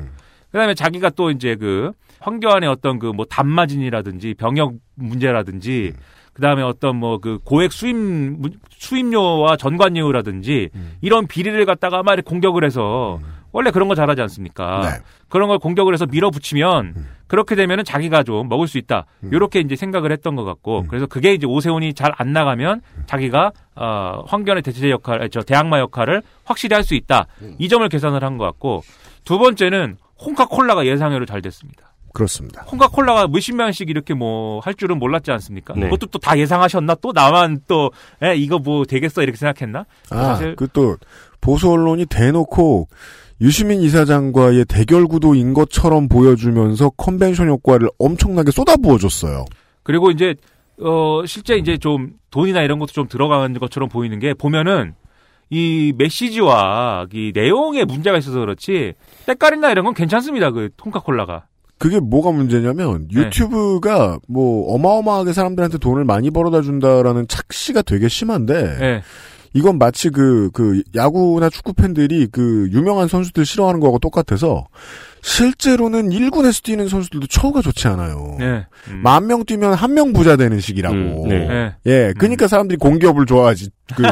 그다음에 자기가 또 이제 그 황교안의 어떤 그 뭐 단마진이라든지 병역 문제라든지, 그다음에 어떤 뭐 그 고액 수입 문- 수입료와 전관료라든지 이런 비리를 갖다가 막 공격을 해서 원래 그런 거 잘하지 않습니까? 네. 그런 걸 공격을 해서 밀어붙이면 그렇게 되면은 자기가 좀 먹을 수 있다. 이렇게 이제 생각을 했던 것 같고 그래서 그게 이제 오세훈이 잘 안 나가면 자기가 어 황교안의 대체 역할, 저 대항마 역할을 확실히 할 수 있다. 이 점을 계산을 한 것 같고 두 번째는 홍카콜라가 예상외로 잘 됐습니다. 그렇습니다. 홍카콜라가 몇십만씩 이렇게 뭐 할 줄은 몰랐지 않습니까? 네. 그것도 또 다 예상하셨나? 또 나만 또 에, 이거 뭐 되겠어 이렇게 생각했나? 아, 사실 그 또 보수 언론이 대놓고 유시민 이사장과의 대결 구도인 것처럼 보여주면서 컨벤션 효과를 엄청나게 쏟아부어줬어요. 그리고 이제 어 실제 이제 좀 돈이나 이런 것도 좀 들어가는 것처럼 보이는 게 보면은 이 메시지와 이 내용에 문제가 있어서 그렇지 때깔이나 이런 건 괜찮습니다. 그 통카콜라가. 그게 뭐가 문제냐면 네. 유튜브가 뭐 어마어마하게 사람들한테 돈을 많이 벌어다 준다라는 착시가 되게 심한데 예. 이건 마치 그, 그, 야구나 축구 팬들이 그, 유명한 선수들 싫어하는 거하고 똑같아서, 실제로는 1군에서 뛰는 선수들도 처우가 좋지 않아요. 예. 만명 뛰면 한 명 부자 되는 식이라고. 음, 네. 예. 예, 그니까 사람들이 공기업을 좋아하지. 그,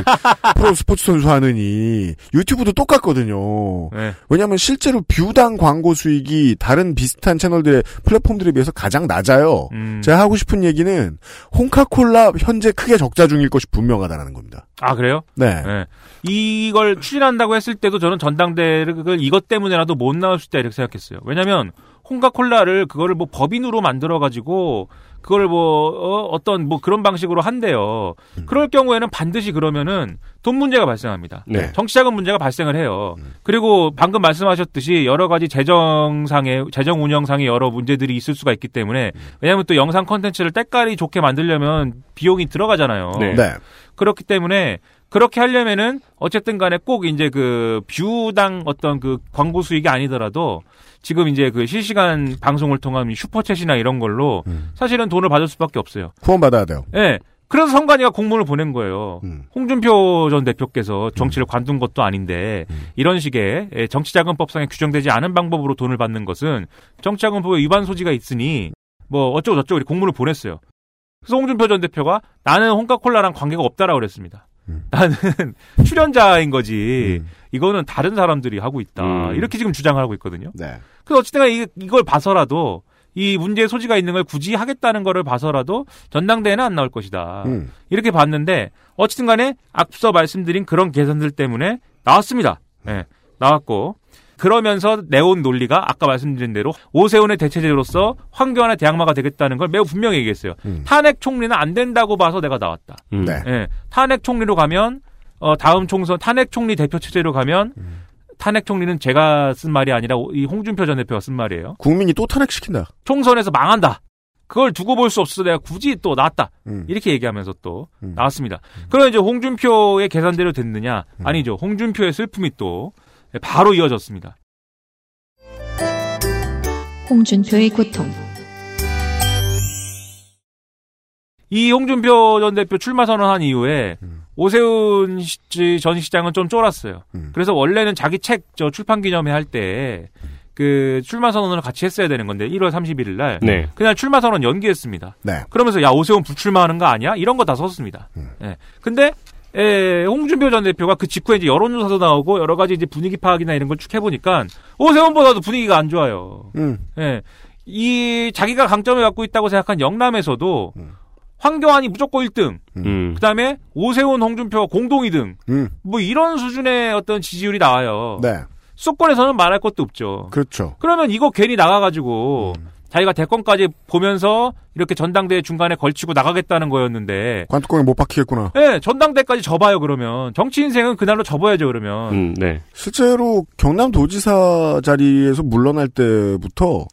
프로 스포츠 선수 하느니. 유튜브도 똑같거든요. 예. 왜냐면 실제로 뷰당 광고 수익이 다른 비슷한 채널들의 플랫폼들에 비해서 가장 낮아요. 음. 제가 하고 싶은 얘기는, 홍카콜라 현재 크게 적자 중일 것이 분명하다는 겁니다. 아 그래요? 네. 예. 이걸 추진한다고 했을 때도 저는 전당대를 이것 때문에라도 못 나올 수 있다 이렇게 생각했어요. 왜냐면 홍카콜라를 그거를 뭐 법인으로 만들어 가지고 그걸 뭐 어, 떤 뭐 그런 방식으로 한대요. 음. 그럴 경우에는 반드시 그러면은 돈 문제가 발생합니다. 네. 정치자금 문제가 발생을 해요. 음. 그리고 방금 말씀하셨듯이 여러 가지 재정상의 재정 운영상의 여러 문제들이 있을 수가 있기 때문에 음. 왜냐하면 또 영상 컨텐츠를 때깔이 좋게 만들려면 비용이 들어가잖아요. 네. 네. 그렇기 때문에 그렇게 하려면은 어쨌든 간에 꼭 이제 그 뷰당 어떤 그 광고 수익이 아니더라도 지금 이제 그 실시간 방송을 통한 슈퍼챗이나 이런 걸로 음. 사실은 돈을 받을 수밖에 없어요. 후원 받아야 돼요. 예. 그래서 선관위가 공문을 보낸 거예요. 음. 홍준표 전 대표께서 정치를 관둔 것도 아닌데 음. 이런 식의 예, 정치자금법상에 규정되지 않은 방법으로 돈을 받는 것은 정치자금법에 위반 소지가 있으니 뭐 어쩌고 저쩌고 공문을 보냈어요. 그래서 홍준표 전 대표가 나는 홍카콜라랑 관계가 없다라고 그랬습니다. 음. 나는 [LAUGHS] 출연자인 거지. 음. 이거는 다른 사람들이 하고 있다. 음. 이렇게 지금 주장을 하고 있거든요. 네. 그래서 어쨌든 이, 이걸 봐서라도 이 문제의 소지가 있는 걸 굳이 하겠다는 거를 봐서라도 전당대회는 안 나올 것이다. 음. 이렇게 봤는데 어쨌든 간에 앞서 말씀드린 그런 계산들 때문에 나왔습니다. 예, 나왔고 그러면서 내온 논리가 아까 말씀드린 대로 오세훈의 대체제로서 황교안의 대항마가 되겠다는 걸 매우 분명히 얘기했어요. 음. 탄핵 총리는 안 된다고 봐서 내가 나왔다. 음. 네. 예, 탄핵 총리로 가면 어, 다음 총선 탄핵 총리 대표 체제로 가면 음. 탄핵 총리는 제가 쓴 말이 아니라 이 홍준표 전 대표가 쓴 말이에요. 국민이 또 탄핵시킨다. 총선에서 망한다. 그걸 두고 볼 수 없어서 내가 굳이 또 나왔다. 음. 이렇게 얘기하면서 또 음. 나왔습니다. 그럼 이제 홍준표의 계산대로 됐느냐? 아니죠. 홍준표의 슬픔이 또 바로 이어졌습니다. 홍준표의 고통. 이 홍준표 전 대표 출마 선언한 이후에 음. 오세훈 시- 전 시장은 좀 쫄았어요. 음. 그래서 원래는 자기 책 저 출판 기념회 할때그 출마 선언을 같이 했어야 되는 건데 1월 31일 날 네. 그날 출마 선언 연기했습니다. 네. 그러면서 야 오세훈 불출마하는 거 아니야? 이런 거 다 썼습니다. 음. 예. 근데 에, 홍준표 전 대표가 그 직후에 이제 여론조사도 나오고 여러 가지 이제 분위기 파악이나 이런 걸 쭉 해보니까 오세훈보다도 분위기가 안 좋아요. 음. 예. 이 자기가 강점을 갖고 있다고 생각한 영남에서도 음. 황교안이 무조건 1등, 음. 그다음에 오세훈, 홍준표가 공동 2등, 음. 뭐 이런 수준의 어떤 지지율이 나와요. 네. 수도권에서는 말할 것도 없죠. 그렇죠. 그러면 이거 괜히 나가가지고 음. 자기가 대권까지 보면서 이렇게 전당대회 중간에 걸치고 나가겠다는 거였는데, 관뚜껑에 못 박히겠구나. 예, 전당대까지 접어요 그러면 정치 인생은 그날로 접어야죠 그러면. 음, 네. 실제로 경남도지사 자리에서 물러날 때부터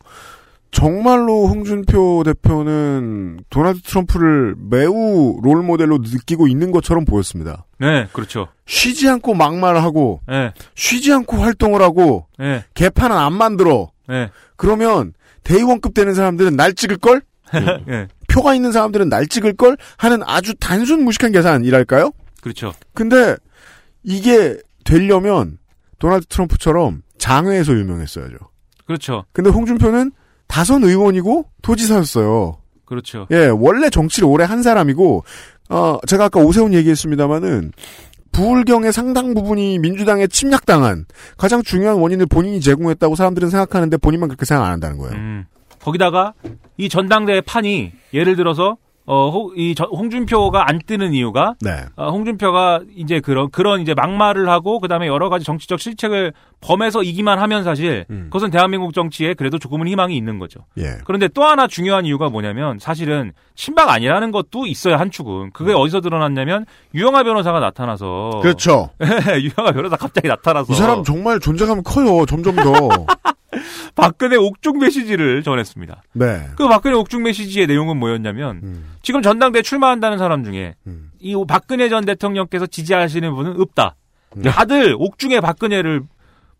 정말로 홍준표 대표는 도널드 트럼프를 매우 롤 모델로 느끼고 있는 것처럼 보였습니다. 네, 그렇죠. 쉬지 않고 막말을 하고 예, 쉬지 않고 활동을 하고 예, 개판은 안 만들어. 예, 그러면 대의원급 되는 사람들은 날 찍을 걸? 예, 표가 있는 사람들은 날 찍을 걸 하는 아주 단순 무식한 계산이랄까요? 그렇죠. 근데 이게 되려면 도널드 트럼프처럼 장외에서 유명했어야죠. 그렇죠. 근데 홍준표는 다선 의원이고 도지사였어요. 그렇죠. 예, 원래 정치를 오래 한 사람이고, 어, 제가 아까 오세훈 얘기했습니다마는, 부울경의 상당 부분이 민주당에 침략당한 가장 중요한 원인을 본인이 제공했다고 사람들은 생각하는데 본인만 그렇게 생각 안 한다는 거예요. 음. 거기다가 이 전당대회 판이 예를 들어서 어, 호- 이 저- 홍준표가 안 뜨는 이유가 네. 어, 홍준표가 이제 그런 그런 이제 막말을 하고 그다음에 여러 가지 정치적 실책을 범해서 이기만 하면 사실 음. 그것은 대한민국 정치에 그래도 조금은 희망이 있는 거죠. 예. 그런데 또 하나 중요한 이유가 뭐냐면 사실은 친박 아니라는 것도 있어요 한 축은. 그게 어디서 드러났냐면 유영아 변호사가 나타나서 음. 그렇죠. [LAUGHS] 유영아 변호사 갑자기 나타나서 이 사람 정말 존재감이 커요. 점점 더. [LAUGHS] 박근혜 옥중 메시지를 전했습니다. 네. 그 박근혜 옥중 메시지의 내용은 뭐였냐면 음, 지금 전당대 에 출마한다는 사람 중에 음. 이 박근혜 전 대통령께서 지지하시는 분은 없다. 다들 옥중에 박근혜를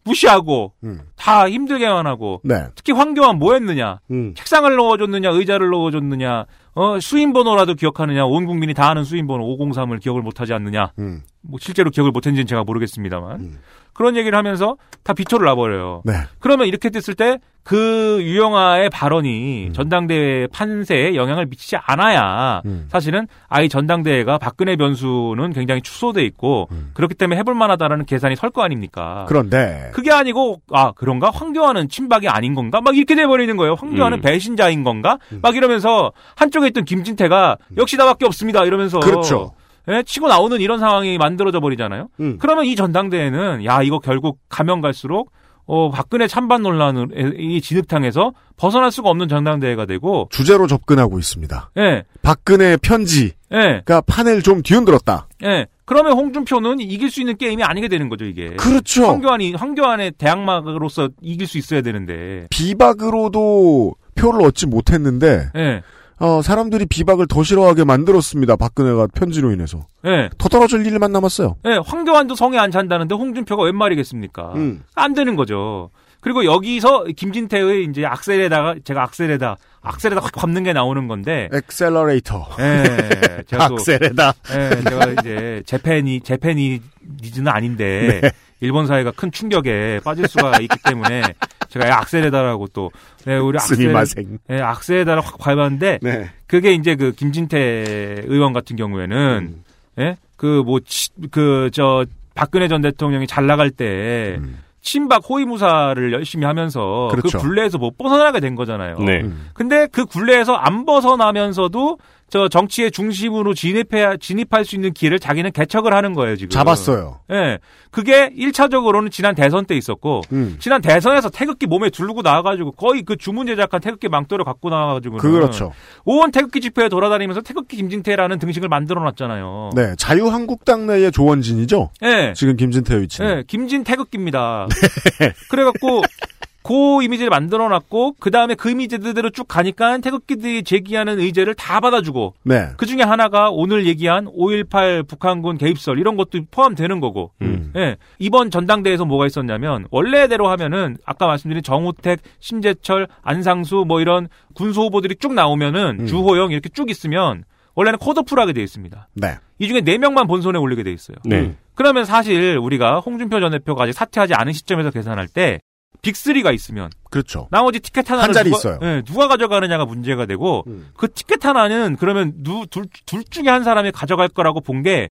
무시하고 음. 다 힘들게만 하고 네. 특히 황교안 뭐 했느냐 음. 책상을 넣어줬느냐 의자를 넣어줬느냐 어 수인번호라도 기억하느냐 온 국민이 다 아는 수인번호 503을 기억을 못하지 않느냐 음. 뭐 실제로 기억을 못했는지는 제가 모르겠습니다만 그런 얘기를 하면서 다 비토를 놔버려요. 네. 그러면 이렇게 됐을 때 그 유영아의 발언이 음. 전당대회 판세에 영향을 미치지 않아야 음. 사실은 아이 전당대회가 박근혜 변수는 굉장히 축소돼 있고 그렇기 때문에 해볼 만하다라는 계산이 설 거 아닙니까? 음. 그런데 그게 아니고 아 그런가 황교안은 친박이 아닌 건가 막 이렇게 돼버리는 거예요. 황교안은 음. 배신자인 건가? 막 이러면서 한쪽에 있던 김진태가 역시 나밖에 없습니다 이러면서 음. 그렇죠. 예, 치고 나오는 이런 상황이 만들어져 버리잖아요. 음. 그러면 이 전당대회는 야 이거 결국 가면 갈수록 어 박근혜 찬반 논란을 이 진흙탕에서 벗어날 수가 없는 전당대회가 되고 주제로 접근하고 있습니다. 예. 박근혜 편지가 예. 판을 좀 뒤흔들었다. 예. 그러면 홍준표는 이길 수 있는 게임이 아니게 되는 거죠, 이게. 그렇죠. 황교안이 황교안의 대항마로서 이길 수 있어야 되는데. 비박으로도 표를 얻지 못했는데 예. 어, 사람들이 비박을 더 싫어하게 만들었습니다. 박근혜가 편지로 인해서. 예. 더 떨어질 일만 남았어요. 예, 황교안도 성에 안 찬다는데 홍준표가 웬 말이겠습니까? 음. 안 되는 거죠. 그리고 여기서 김진태의 이제 악셀에다가 제가 악셀에다 악셀에다 확 밟는 게 나오는 건데. 액셀러레이터. 예. 제가 또 악셀에다. 예, 제가 이제 Japan이 Japanese는 아닌데 네. 일본 사회가 큰 충격에 빠질 수가 있기 때문에 제가 악셀에다라고 또 네, 우리 악셀. 예, 악셀에다를 확 밟았는데 네. 그게 이제 그 김진태 의원 같은 경우에는 음. 예? 그뭐 그 저 박근혜 전 대통령이 잘 나갈 때 친박 호위무사를 열심히 하면서 그 음. 그렇죠. 굴레에서 못 벗어나게 된 거잖아요. 네. 근데 그 굴레에서 안 벗어나면서도 저 정치의 중심으로 진입해 진입할 수 있는 기회를 자기는 개척을 하는 거예요, 지금. 잡았어요. 예. 그게 1차적으로는 지난 대선 때 있었고 음. 지난 대선에서 태극기 몸에 두르고 나와가지고 거의 그 주문 제작한 태극기 망토를 갖고 나와가지고 그렇죠. 온 태극기 집회에 돌아다니면서 태극기 김진태라는 등식을 만들어놨잖아요. 네. 자유한국당 내의 조원진이죠. 예. 지금 김진태 위치는. 예, 김진 태극기입니다. [LAUGHS] 그래갖고 그 이미지를 만들어 놨고 그 다음에 그 이미지대로 쭉 가니까 태극기들이 제기하는 의제를 다 받아주고 네. 그 중에 하나가 오늘 얘기한 5.18 북한군 개입설 이런 것도 포함되는 거고. 음. 예. 이번 전당대회에서 뭐가 있었냐면 원래대로 하면은 아까 말씀드린 정우택, 심재철, 안상수 뭐 이런 군수 후보들이 쭉 나오면은 음. 주호영 이렇게 쭉 있으면 원래는 컷오프하게 돼 있습니다. 네. 이 중에 4명만 본선에 올리게 돼 있어요. 네. 그러면 사실 우리가 홍준표 전 대표가 아직 사퇴하지 않은 시점에서 계산할 때 빅3가 있으면 그렇죠. 나머지 티켓 하나를 한 자리 누가, 있어요. 예, 누가 가져가느냐가 문제가 되고 그 티켓 하나는 그러면 누, 둘, 둘 중에 한 사람이 가져갈 거라고 본 게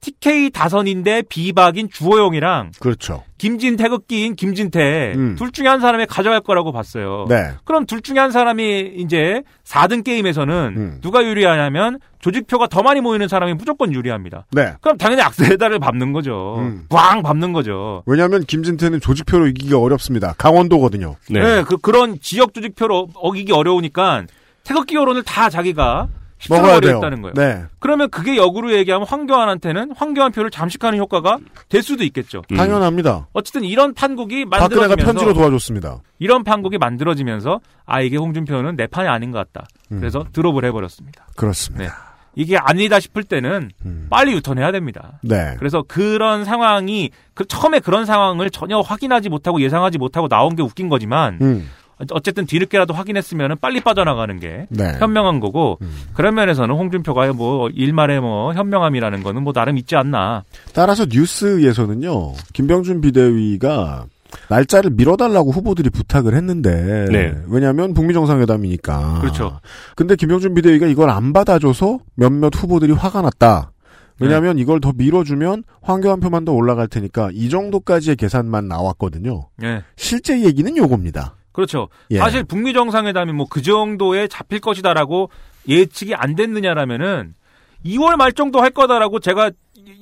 TK 다선인데 비박인 주호영이랑 그렇죠. 김진 태극기인 김진태 음. 둘 중에 한 사람이 가져갈 거라고 봤어요. 네. 그럼 둘 중에 한 사람이 이제 4등 게임에서는 음. 누가 유리하냐면 조직표가 더 많이 모이는 사람이 무조건 유리합니다. 네. 그럼 당연히 악셀에다를 밟는 거죠. 음. 꽝 밟는 거죠. 왜냐하면 김진태는 조직표로 이기기가 어렵습니다. 강원도거든요. 네. 그, 그런 지역 조직표로 어기기 어려우니까 태극기 여론을 다 자기가 먹어야 돼요. 휩쓸어버렸다는 거예요. 네. 그러면 그게 역으로 얘기하면 황교안한테는 황교안 표를 잠식하는 효과가 될 수도 있겠죠. 음. 당연합니다. 어쨌든 이런 판국이 박근혜가 만들어지면서 편지로 도와줬습니다. 이런 판국이 만들어지면서 아 이게 홍준표는 내 판이 아닌 것 같다. 음. 그래서 드롭을 해버렸습니다. 그렇습니다. 네. 이게 아니다 싶을 때는 빨리 유턴해야 됩니다. 네. 그래서 그런 상황이 그 처음에 그런 상황을 전혀 확인하지 못하고 예상하지 못하고 나온 게 웃긴 거지만 음. 어쨌든 뒤늦게라도 확인했으면 빨리 빠져나가는 게 네. 음. 현명한 거고 그런 면에서는 홍준표가 뭐 일말의 뭐 현명함이라는 거는 뭐 나름 있지 않나. 따라서 뉴스에서는요, 김병준 비대위가 날짜를 미뤄달라고 후보들이 부탁을 했는데, 네. 왜냐하면 북미 정상회담이니까. 그렇죠. 근데 김병준 비대위가 이걸 안 받아줘서 몇몇 후보들이 화가 났다. 왜냐하면 네. 이걸 더 밀어주면 황교안 표만 더 올라갈 테니까 이 정도까지의 계산만 나왔거든요. 예. 실제 얘기는 요겁니다. 그렇죠. 예. 사실 북미 정상회담이 뭐 그 정도에 잡힐 것이다라고 예측이 안 됐느냐라면은 2월 말 정도 할 거다라고 제가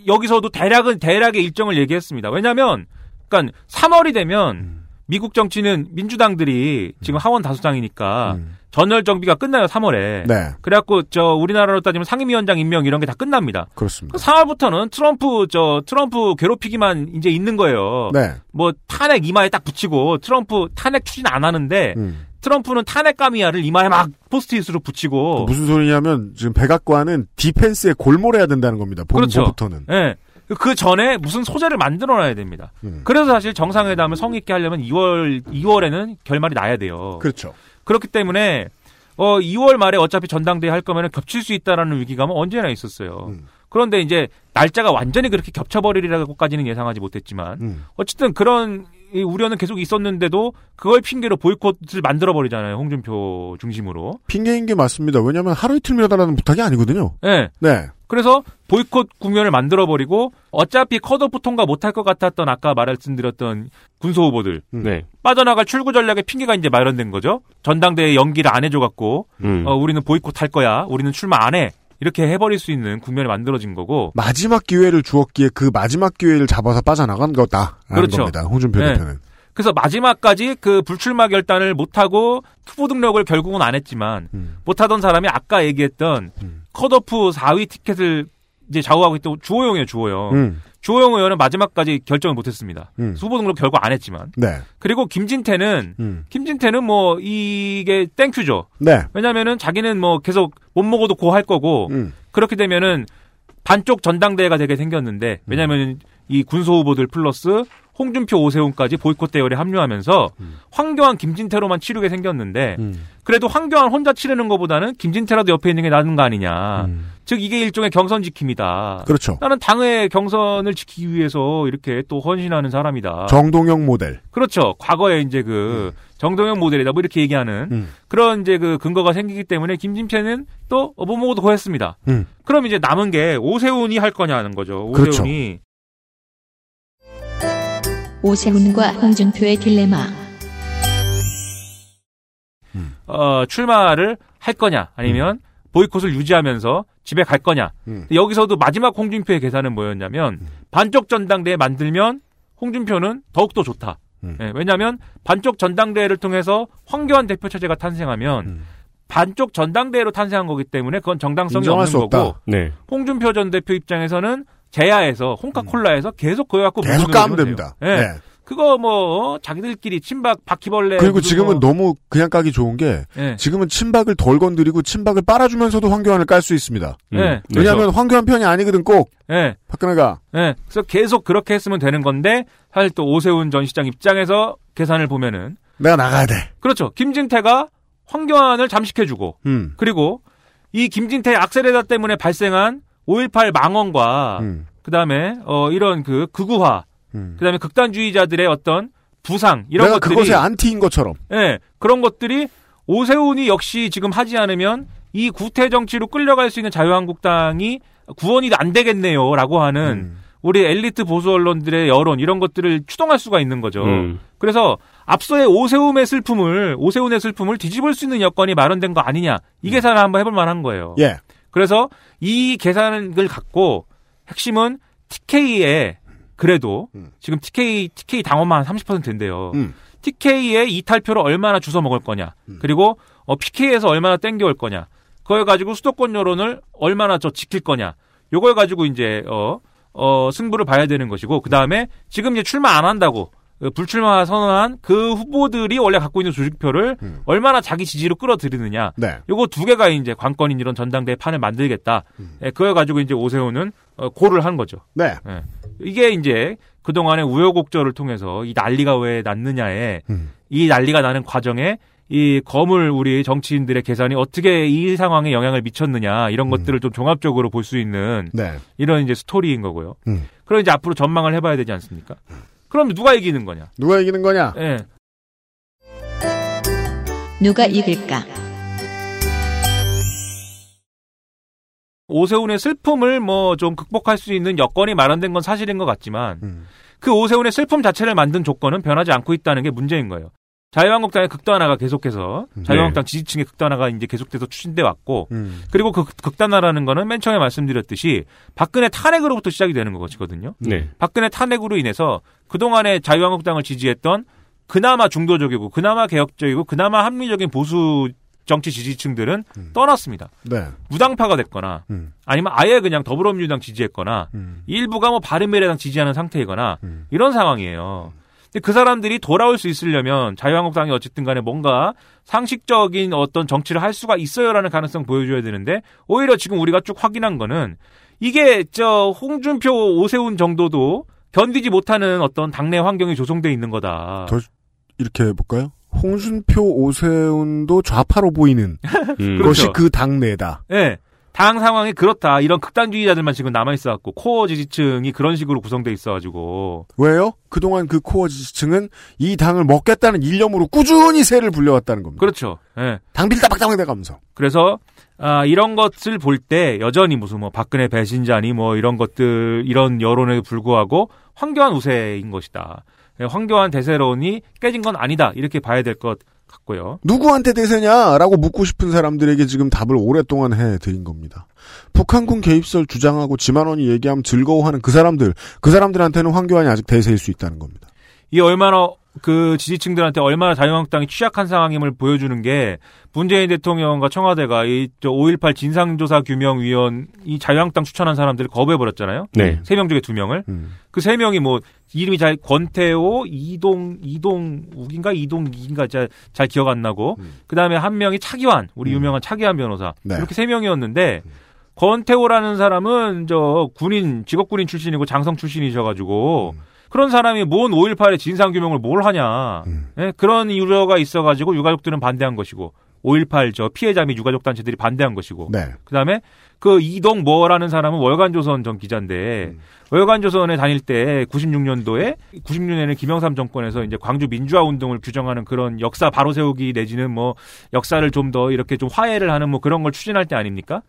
여기서도 대략은 대략의 일정을 얘기했습니다. 왜냐하면 그러니까 3월이 되면 음. 미국 정치는 민주당들이 지금 하원 다수당이니까 전열 정비가 끝나요 3월에. 음. 네. 그래갖고 저 우리나라로 따지면 상임위원장 임명 이런 게 다 끝납니다. 그렇습니다. 4월부터는 트럼프 저 트럼프 괴롭히기만 이제 있는 거예요. 네. 뭐 탄핵 이마에 딱 붙이고 트럼프 탄핵 추진 안 하는데 음. 트럼프는 탄핵 까미야를 이마에 막 포스트잇으로 붙이고 무슨 소리냐면 지금 백악관은 디펜스에 골몰해야 된다는 겁니다. 그렇죠. 본부부터는. 예. 그 전에 무슨 소재를 만들어놔야 됩니다. 음. 그래서 사실 정상회담을 성의 있게 하려면 2월 2월에는 결말이 나야 돼요. 그렇죠. 그렇기 때문에 어 2월 말에 어차피 전당대회 할 거면 겹칠 수 있다라는 위기감은 언제나 있었어요. 음. 그런데 이제 날짜가 완전히 그렇게 겹쳐버리리라고까지는 예상하지 못했지만 음. 어쨌든 그런 이 우려는 계속 있었는데도 그걸 핑계로 보이콧을 만들어 버리잖아요. 홍준표 중심으로. 핑계인 게 맞습니다. 왜냐하면 하루 이틀 미뤄달라는 부탁이 아니거든요. 네. 네. 그래서 보이콧 국면을 만들어 버리고 어차피 컷오프 통과 못할 것 같았던 아까 말씀드렸던 군소 후보들 네. 빠져나갈 출구 전략의 핑계가 이제 마련된 거죠. 전당대회 연기를 안 해줘 갖고 음. 어, 우리는 보이콧 할 거야. 우리는 출마 안 해. 이렇게 해버릴 수 있는 국면이 만들어진 거고. 마지막 기회를 주었기에 그 마지막 기회를 잡아서 빠져나간 거다. 그렇죠. 겁니다. 홍준표 네. 대표는. 그래서 마지막까지 그 불출마 결단을 못하고 후보 등록을 결국은 안 했지만 음. 못하던 사람이 아까 얘기했던 컷오프 4위 티켓을 이제 좌우하고 있던 주호영이에요, 주호영. 음. 주호영 의원은 마지막까지 결정을 못했습니다. 음. 후보 등록 결국 안 했지만. 네. 그리고 김진태는 음. 김진태는 뭐 이게 thank you죠. 네. 왜냐면은 자기는 뭐 계속 못 먹어도 고할 거고 음. 그렇게 되면은 반쪽 전당대회가 되게 생겼는데 왜냐면은 이 군소 후보들 플러스 홍준표 오세훈까지 보이콧 대열에 합류하면서 황교안 김진태로만 치르게 생겼는데 음. 그래도 황교안 혼자 치르는 것보다는 김진태라도 옆에 있는 게 나은 거 아니냐. 즉 이게 일종의 경선 지킴이다. 음. 그렇죠. 나는 당의 경선을 지키기 위해서 이렇게 또 헌신하는 사람이다. 정동영 모델. 그렇죠. 과거에 이제 그 정동영 모델이다 뭐 이렇게 얘기하는 음. 그런 이제 그 근거가 생기기 때문에 김진태는 또못 먹어도 고했습니다. 음. 그럼 이제 남은 게 오세훈이 할 거냐는 거죠. 그렇죠. 오세훈이 오세훈과 홍준표의 딜레마. 어, 출마를 할 거냐 아니면 보이콧을 유지하면서 집에 갈 거냐. 음. 여기서도 마지막 홍준표의 계산은 뭐였냐면 반쪽 전당대회 만들면 홍준표는 더욱더 좋다. 음. 예, 왜냐하면 반쪽 전당대회를 통해서 황교안 대표 체제가 탄생하면 음. 반쪽 전당대회로 탄생한 거기 때문에 그건 정당성이 없는. 거고 네. 홍준표 전 대표 입장에서는 제야에서 홍카콜라에서 계속 그거 갖고 계속 까면 됩니다. 예. 네. 그거 뭐 어, 자기들끼리 친박 바퀴벌레 그리고 지금은 뭐, 너무 그냥 까기 좋은 게 예. 지금은 친박을 덜 건드리고 친박을 빨아주면서도 황교안을 깔 수 있습니다. 음. 예. 왜냐하면 황교안 편이 아니거든 꼭 예. 박근혜가 예. 그래서 계속 그렇게 했으면 되는 건데 사실 또 오세훈 전 시장 입장에서 계산을 보면은 내가 나가야 돼. 그렇죠. 김진태가 황교안을 잠식해주고 음. 그리고 이 김진태 악셀레다 때문에 발생한 5.18 망언과 음. 그다음에 어 이런 그 극우화 음. 그다음에 극단주의자들의 어떤 부상 이런 내가 것들이 그것의 안티인 것처럼. 예, 그런 것들이 오세훈이 역시 지금 하지 않으면 이 구태 정치로 끌려갈 수 있는 자유한국당이 구원이 안 되겠네요라고 하는 음. 우리 엘리트 보수 언론들의 여론 이런 것들을 추동할 수가 있는 거죠. 음. 그래서 앞서의 오세훈의 슬픔을 오세훈의 슬픔을 뒤집을 수 있는 여건이 마련된 거 아니냐 이 계산을 한번 해볼 만한 거예요. 예. 그래서 이 계산을 갖고 핵심은 TK에 그래도 음. 지금 TK TK 당원만 한 30%인데요. 음. TK에 이탈표를 얼마나 주워 먹을 거냐. 그리고 어, PK에서 얼마나 땡겨올 거냐. 그걸 가지고 수도권 여론을 얼마나 저 지킬 거냐. 요걸 가지고 이제 어, 어 승부를 봐야 되는 것이고 그 다음에 지금 이제 출마 안 한다고 그 불출마 선언한 그 후보들이 원래 갖고 있는 조직표를 음. 얼마나 자기 지지로 끌어들이느냐. 네. 요거 두 개가 이제 관건인 이런 전당대회 판을 만들겠다. 음. 예, 그걸 가지고 이제 오세훈은 어, 고를 한 거죠. 네. 예. 이게 이제 그동안의 우여곡절을 통해서 이 난리가 왜 났느냐에 음. 이 난리가 나는 과정에 이 거물 우리 정치인들의 계산이 어떻게 이 상황에 영향을 미쳤느냐 이런 것들을 좀 종합적으로 볼 수 있는 네. 이런 이제 스토리인 거고요. 음. 그럼 이제 앞으로 전망을 해봐야 되지 않습니까? 그럼 누가 이기는 거냐? 누가 이기는 거냐? 예. 누가 이길까? 오세훈의 슬픔을 뭐 좀 극복할 수 있는 여건이 마련된 건 사실인 것 같지만 음. 그 오세훈의 슬픔 자체를 만든 조건은 변하지 않고 있다는 게 문제인 거예요. 자유한국당의 극단화가 계속해서 자유한국당 지지층의 극단화가 이제 계속돼서 추진돼 왔고 음. 그리고 그 극단화라는 거는 맨 처음에 말씀드렸듯이 박근혜 탄핵으로부터 시작이 되는 것이거든요. 네. 박근혜 탄핵으로 인해서 그동안에 자유한국당을 지지했던 그나마 중도적이고 그나마 개혁적이고 그나마 합리적인 보수 정치 지지층들은 떠났습니다. 네. 무당파가 됐거나 음. 아니면 아예 그냥 더불어민주당 지지했거나 음. 일부가 뭐 바른미래당 지지하는 상태이거나 음. 이런 상황이에요. 근데 그 사람들이 돌아올 수 있으려면 자유한국당이 어쨌든 간에 뭔가 상식적인 어떤 정치를 할 수가 있어요라는 가능성 보여줘야 되는데 오히려 지금 우리가 쭉 확인한 거는 이게 저 홍준표 오세훈 정도도 견디지 못하는 어떤 당내 환경이 조성돼 있는 거다. 더 이렇게 해볼까요? 홍준표, 오세훈도 좌파로 보이는 음. [LAUGHS] 것이 그렇죠. 그 당내다. 예. 당 상황이 그렇다. 이런 극단주의자들만 지금 남아 있어갖고 코어 지지층이 그런 식으로 구성돼 있어가지고 왜요? 그동안 그 코어 지지층은 이 당을 먹겠다는 일념으로 꾸준히 세를 불려왔다는 겁니다. 그렇죠. 예. 당비를 따박따박 내가면서. 그래서 아, 이런 것을 볼 때 여전히 무슨 뭐 박근혜 배신자니 뭐 이런 것들 이런 여론에 불구하고 황교안 우세인 것이다. 예, 황교안 대세론이 깨진 건 아니다. 이렇게 봐야 될 것 같고요. 누구한테 대세냐라고 묻고 싶은 사람들에게 지금 답을 오랫동안 해드린 겁니다. 북한군 개입설 주장하고 지만원이 얘기하면 즐거워하는 그 사람들, 그 사람들한테는 황교안이 아직 대세일 수 있다는 겁니다. 이 얼마나 그 지지층들한테 얼마나 자유한국당이 취약한 상황임을 보여주는 게 문재인 대통령과 청와대가 이 5.18 진상조사 규명위원 이 자유한국당 추천한 사람들을 거부해 버렸잖아요. 네. 세 명 중에 두 명을. 음. 그세 명이 뭐 이름이 잘 권태호, 이동 이동욱인가 이동욱인가 잘, 잘 기억 안 나고 그 다음에 한 명이 차기환 우리 유명한 차기환 변호사 네. 이렇게 세 명이었는데 권태호라는 사람은 저 군인 직업 군인 출신이고 장성 출신이셔 가지고 그런 사람이 뭔 5.18의 진상규명을 뭘 하냐 예, 그런 우려가 있어가지고 유가족들은 반대한 것이고 5.18 저 피해자 및 유가족 단체들이 반대한 것이고 네. 그다음에 그 이동 뭐라는 사람은 월간조선 전 기자인데 월간조선에 다닐 때 96년도에 96년에는 김영삼 정권에서 이제 광주 민주화 운동을 규정하는 그런 역사 바로 세우기 내지는 뭐 역사를 좀 더 이렇게 좀 화해를 하는 뭐 그런 걸 추진할 때 아닙니까?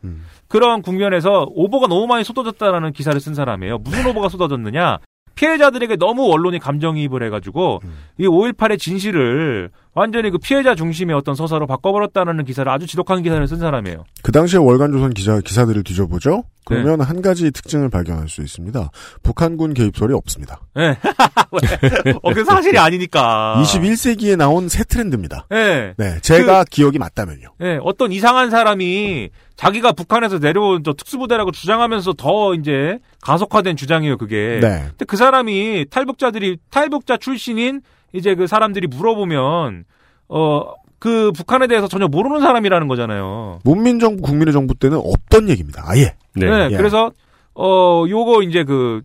그런 국면에서 오보가 너무 많이 쏟아졌다라는 기사를 쓴 사람이에요. 무슨 오보가 쏟아졌느냐? 피해자들에게 너무 언론이 감정이입을 해가지고 이 5.18의 진실을 완전히 그 피해자 중심의 어떤 서사로 바꿔버렸다는 기사를 아주 지독한 기사를 쓴 사람이에요. 그 당시에 월간조선 기자, 기사들을 뒤져보죠? 네. 그러면 한 가지 특징을 발견할 수 있습니다. 북한군 개입설이 없습니다. 예. [LAUGHS] 어, 그 사실이 아니니까. 21세기에 나온 새 트렌드입니다. 예. 네, 제가 기억이 맞다면요. 예, 어떤 이상한 사람이 자기가 북한에서 내려온 저 특수부대라고 주장하면서 더 이제 가속화된 주장이에요, 그게. 네. 근데 그 사람이 탈북자들이, 탈북자 출신인 이제 그 사람들이 물어보면, 어, 그 북한에 대해서 전혀 모르는 사람이라는 거잖아요. 문민정부, 국민의 정부 때는 없던 얘기입니다. 아예. 네. 예. 그래서, 어, 요거 이제 그,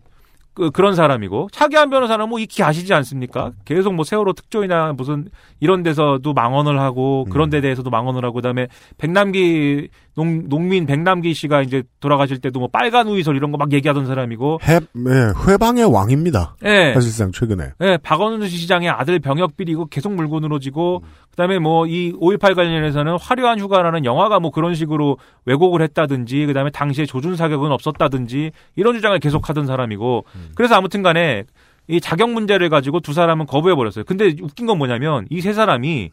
그, 그런 사람이고, 차기한 변호사는 뭐 익히 아시지 않습니까? 계속 뭐 세월호 특조위나 무슨 이런 데서도 망언을 하고, 그런 데 대해서도 망언을 하고, 그 다음에 백남기, 농, 농민 백남기 씨가 이제 돌아가실 때도 뭐 빨간 우이설 이런 거 막 얘기하던 사람이고, 해, 예, 회방의 왕입니다. 예. 사실상 최근에. 예, 박원순 시장의 아들 병역 비리고 계속 물고 늘어지고 그다음에 뭐 이 5.18 관련해서는 화려한 휴가라는 영화가 뭐 그런 식으로 왜곡을 했다든지 그 다음에 당시에 조준 사격은 없었다든지 이런 주장을 계속 하던 사람이고 그래서 아무튼 간에 이 자격 문제를 가지고 두 사람은 거부해 버렸어요. 근데 웃긴 건 뭐냐면 이 세 사람이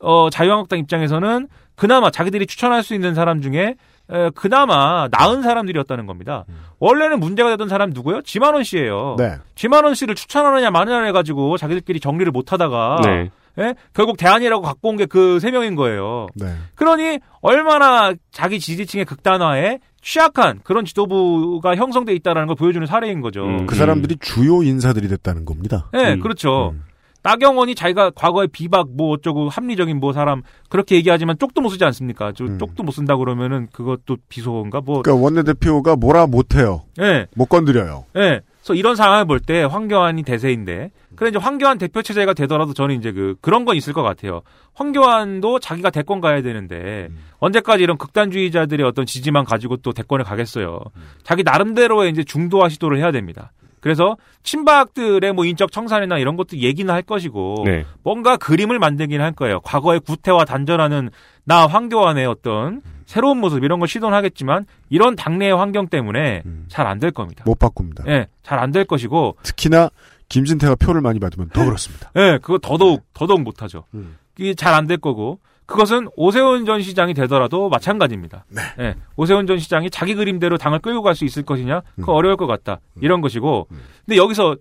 어 자유한국당 입장에서는 그나마 자기들이 추천할 수 있는 사람 중에 에, 그나마 나은 사람들이었다는 겁니다. 원래는 문제가 되던 사람 누구요? 지만원 씨예요. 네. 지만원 씨를 추천하느냐 마느냐 해가지고 자기들끼리 정리를 못하다가 네. 예? 결국 대안이라고 갖고 온 게 그 세 명인 거예요. 네. 그러니 얼마나 자기 지지층의 극단화에 취약한 그런 지도부가 형성돼 있다라는 걸 보여주는 사례인 거죠. 그 사람들이 주요 인사들이 됐다는 겁니다. 네, 그렇죠. 나경원이 자기가 과거에 비박 뭐 어쩌고 합리적인 뭐 사람 그렇게 얘기하지만 쪽도 못 쓰지 않습니까? 저 쪽도 못 쓴다 그러면은 그것도 비속어인가 뭐. 그러니까 원내대표가 뭐라 못해요. 예. 못 건드려요. 예. 그래서 이런 상황을 볼 때 황교안이 대세인데, 그래 이제 황교안 대표 체제가 되더라도 저는 이제 그 그런 건 있을 것 같아요. 황교안도 자기가 대권 가야 되는데 언제까지 이런 극단주의자들의 어떤 지지만 가지고 또 대권에 가겠어요. 자기 나름대로의 이제 중도화 시도를 해야 됩니다. 그래서 친박들의 뭐 인적 청산이나 이런 것도 얘기는 할 것이고 네. 뭔가 그림을 만들긴 할 거예요. 과거의 구태와 단절하는 나 황교안의 어떤 새로운 모습 이런 걸 시도는 하겠지만 이런 당내의 환경 때문에 잘안 될 겁니다. 못 바꿉니다. 예, 잘안 될 것이고 특히나 김진태가 표를 많이 받으면 더 그렇습니다. 예, 그거 더더욱 더더욱 못하죠. 음. 이게 잘 안 될 거고 그것은 오세훈 전 시장이 되더라도 마찬가지입니다. 네. 예, 오세훈 전 시장이 자기 그림대로 당을 끌고 갈 수 있을 것이냐? 그거 어려울 것 같다. 이런 것이고 근데 여기서